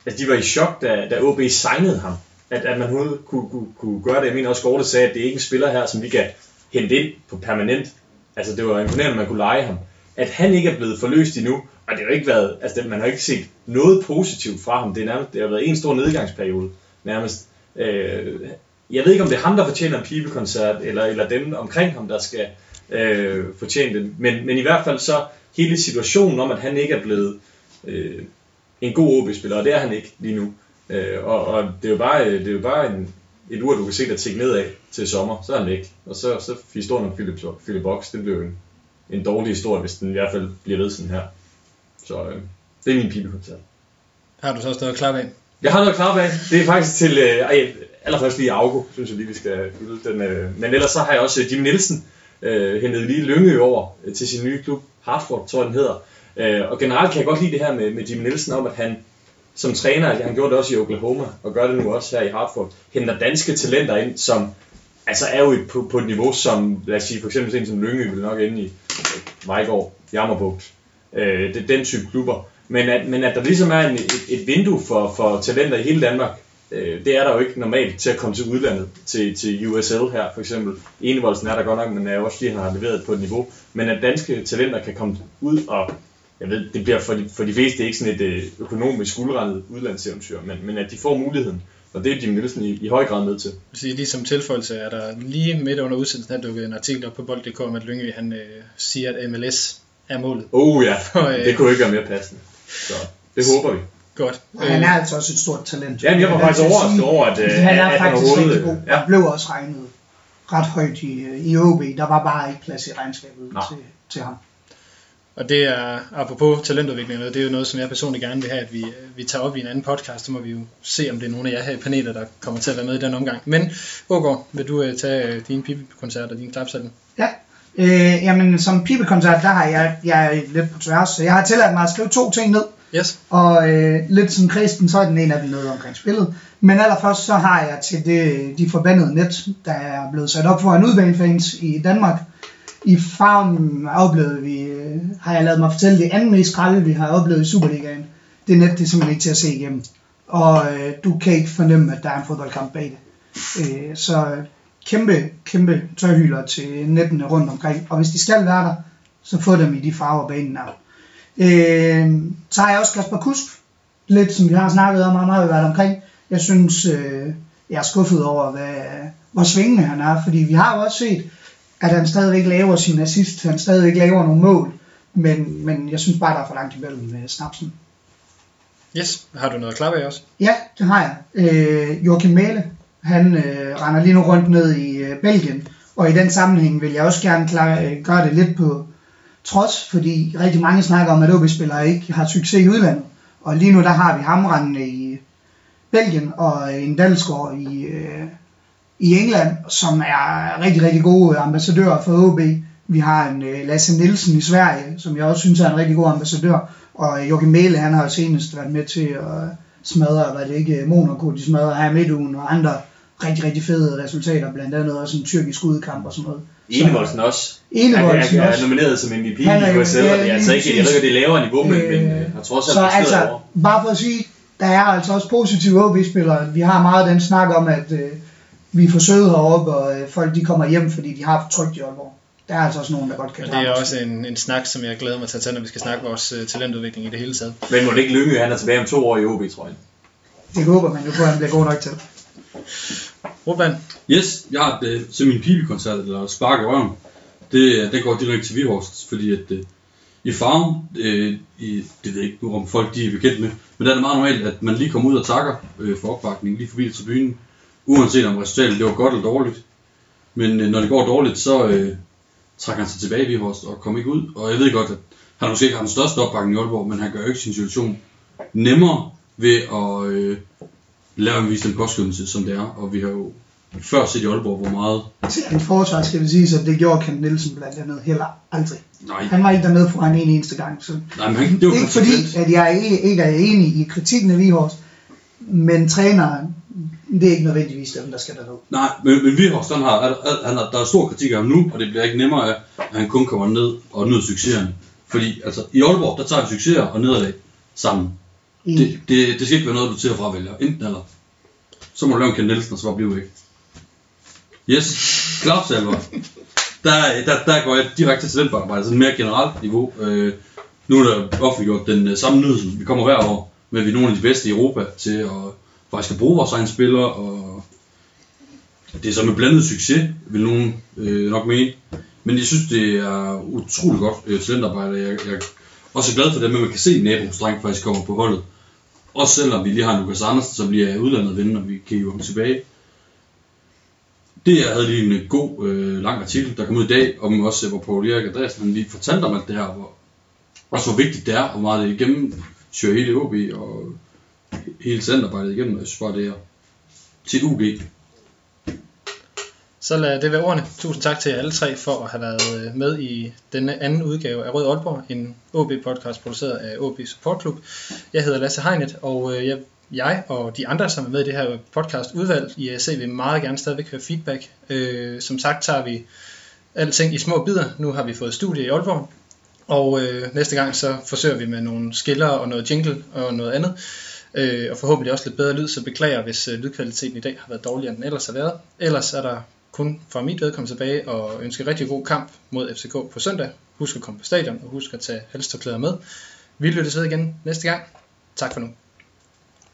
Altså, de var i chok, da, da OB signede ham. At, at man overhovedet kunne, kunne, kunne gøre det. Jeg mener også, Gorte sagde, at det er ikke en spiller her, som vi kan hente ind på permanent. Altså, det var imponerende, at man kunne lege ham. At han ikke er blevet forløst endnu, og det har ikke været, altså man har ikke set noget positivt fra ham. Det, er nærmest, det har været en stor nedgangsperiode, nærmest. Øh, jeg ved ikke, om det er ham, der fortjener en pibekoncert, eller, eller dem omkring ham, der skal øh, fortjene det. Men, men i hvert fald så hele situationen om, at han ikke er blevet øh, en god OB-spiller, og det er han ikke lige nu. Øh, og, og det er jo bare, det er jo bare en, et ur, du kan se, der tikke nedad til sommer, så er han væk. Og så, så historien om Philip, Philip Box, det bliver en, en dårlig historie, hvis den i hvert fald bliver ved sådan her. Så øh, det er min pibekoncert. Har du så også noget at klappe af? Jeg har noget klar bag. Det er faktisk til, øh, ej, allerførst lige Augo, synes jeg lige, vi skal fylde den. Øh, men ellers så har jeg også øh, Jim Nielsen, øh, hentede lige Lyngø over øh, til sin nye klub, Hartford, tror jeg den hedder. Øh, og generelt kan jeg godt lide det her med, med Jimmy Nielsen om, at han som træner, han gjorde det også i Oklahoma, og gør det nu også her i Hartford, henter danske talenter ind, som altså er jo på, på et niveau, som, lad os sige, for eksempel en som Lyngø vil nok ende i Vejgaard, Jammerbugt, øh, det, den type klubber. Men at, men at der ligesom er en, et, et vindue for, for talenter i hele Danmark, øh, det er der jo ikke normalt til at komme til udlandet, til, til USL her for eksempel. Enevoldsen er der godt nok, men er også fordi han har leveret på et niveau. Men at danske talenter kan komme ud og jeg ved, det bliver for de, for de fleste ikke sådan et øh, økonomisk guldrendet udlandseventyr, men, men at de får muligheden. Og det er Jim Nielsen i, i høj grad med til. Så lige som tilføjelse er der lige midt under udsendelsen, der dukket en artikel op på bold.dk om, at Lyngø han øh, siger, at MLS er målet. Oh ja, For, øh, det kunne ikke være mere passende. Så det håber vi. Godt. Og han er altså også et stort talent. Jamen, jeg var Det er faktisk altså at overrasket sige, over, at, øh, han er at han faktisk overhovedet- rigtig god. ja. Og blev også regnet ret højt i, øh, i OB. Der var bare ikke plads i regnskabet til, til ham. Og det er, apropos talentudvikling, det er jo noget, som jeg personligt gerne vil have, at vi, vi tager op i en anden podcast. Så må vi jo se, om det er nogle af jer her i panelet, der kommer til at være med i den omgang. Men Ågaard, vil du øh, tage øh, din pibekoncert og din klapsalve? Ja. Øh, jamen, som pibekoncert, der har jeg, jeg er lidt på tværs. Så jeg har tilladt mig at skrive to ting ned. Yes. Og øh, lidt som kristen, så er den ene af dem noget omkring spillet. Men allerførst så har jeg til det, de forbandede net, der er blevet sat op for en udbanefans i Danmark. I farmen oplevede vi, øh, har jeg lavet mig fortælle, det andet mest skralde, vi har oplevet i Superligaen. Det net, det er simpelthen ikke til at se igennem. Og øh, du kan ikke fornemme, at der er en fodboldkamp bag det. Øh, så kæmpe, kæmpe tørhyler til nettene rundt omkring. Og hvis de skal være der, så få dem i de farver banen er. Øh, så har jeg også Kasper Kusk, lidt som vi har snakket om, ham har været omkring. Jeg synes, øh, jeg er skuffet over, hvad, hvor svingende han er, fordi vi har jo også set, at han stadigvæk laver sin assist, han stadigvæk laver nogle mål, men, men jeg synes bare, der er for langt imellem med snapsen. Yes. Har du noget at klappe af også? Ja, det har jeg. Øh, Joachim Mæle, han øh, render lige nu rundt ned i øh, Belgien, og i den sammenhæng vil jeg også gerne klare, øh, gøre det lidt på trods, fordi rigtig mange snakker om, at OB-spillere ikke har succes i udlandet. Og lige nu der har vi ham rendende i Belgien og en Dalsgaard i, øh, i England, som er rigtig, rigtig gode ambassadører for OB. Vi har en øh, Lasse Nielsen i Sverige, som jeg også synes er en rigtig god ambassadør. Og Joachim Mæle, han har senest været med til at smadre, hvad det ikke, Monaco, de smadrer her midt ugen, og andre rigtig, rigtig fede resultater, blandt andet også en tyrkisk udkamp og sådan noget. Enevoldsen også. Enevoldsen er, er, også. er nomineret som MVP i USL, og det er altså ikke, jeg ved ikke, det er lavere niveau, men, men Øh, øh, har trods alt Så præsteret altså, over. bare for at sige, der er altså også positive OB-spillere. Vi har meget den snak om, at øh, vi er for søde heroppe, og øh, folk de kommer hjem, fordi de har for trygt i Aalborg. Der er altså også nogen, der godt kan Og det er også en, en snak, som jeg glæder mig til at tage, når vi skal snakke vores øh, talentudvikling i det hele taget. Men må det ikke Lyngø, han er tilbage om to år i OB, tror jeg. Det håber man jo på, at han bliver god nok til. Rutland, Yes, jeg har det til min pibekoncert, eller spark i røven. Det, det går direkte til Vihorst, fordi at øh, i farven, øh, i, det ved jeg ikke nu, om folk de er bekendt med, men der er det meget normalt, at man lige kommer ud og takker øh, for opbakningen lige forbi tribunen, uanset om resultatet det var godt eller dårligt. Men øh, når det går dårligt, så øh, trækker han sig tilbage i Vihorst og kommer ikke ud. Og jeg ved godt, at han måske ikke har den største opbakning i Aalborg, men han gør jo ikke sin situation nemmere ved at øh, lave en vise den påskyndelse, som det er. Og vi har jo før set i Aalborg, hvor meget... Til hans forsvar skal det sige, at det gjorde Kent Nielsen blandt andet heller aldrig. Nej, Han var ikke dernede for en eneste gang. Så nej men han, det var ikke fordi, at jeg ikke, ikke er enig i kritikken af Vihorst, men træneren, det er ikke nødvendigvis dem, der skal derned. Nej, men, men Vihorst, han har, han har, der er stor kritik af ham nu, og det bliver ikke nemmere af, at han kun kommer ned og nyder succeserne. Fordi altså, i Aalborg, der tager vi succeser og nederlag sammen. Enig. Det, det, det skal ikke være noget, du til at fravælge. Enten eller. Så må du lave en Ken Nielsen, og så bare blive væk. Yes, klapsalver. Der, der, der går jeg direkte til talentarbejde, sådan mere generelt niveau. Øh, nu er der offentliggjort den øh, samme nyhed, vi kommer hver år, men vi er nogle af de bedste i Europa til at faktisk kan bruge vores egne spillere, og det er så med blandet succes, vil nogen øh, nok mene. Men jeg synes, det er utrolig godt øh, talentarbejde. Jeg, jeg er også glad for det, med, at man kan se, at Nabos dreng faktisk kommer på holdet. Også selvom vi lige har Lukas Andersen, som bliver udlandet ven, og vi kan jo ham tilbage. Det jeg havde lige en øh, god, øh, lang artikel, der kom ud i dag, om også, hvor Paul Erik Andreasen han lige fortalte om alt det her, hvor, også hvor vigtigt det er, og hvor meget det igennem søger hele OB og hele centerarbejdet igennem. Jeg synes bare, det er til UG. Så lad det være ordene. Tusind tak til jer alle tre for at have været øh, med i denne anden udgave af Rød Aalborg, en OB-podcast produceret af OB Support Club. Jeg hedder Lasse Heinet, og øh, jeg, jeg og de andre, som er med i det her podcast udvalg i øh, AC, vil meget gerne stadigvæk høre feedback. Øh, som sagt tager vi alting i små bidder. Nu har vi fået studie i Aalborg, og øh, næste gang så forsøger vi med nogle skiller og noget jingle og noget andet. Øh, og forhåbentlig også lidt bedre lyd, så beklager, hvis øh, lydkvaliteten i dag har været dårligere, end den ellers har været. Ellers er der kun fra mit vedkommende tilbage og ønske rigtig god kamp mod FCK på søndag. Husk at komme på stadion, og husk at tage halstørklæder med. Vi lyttes ved igen næste gang. Tak for nu.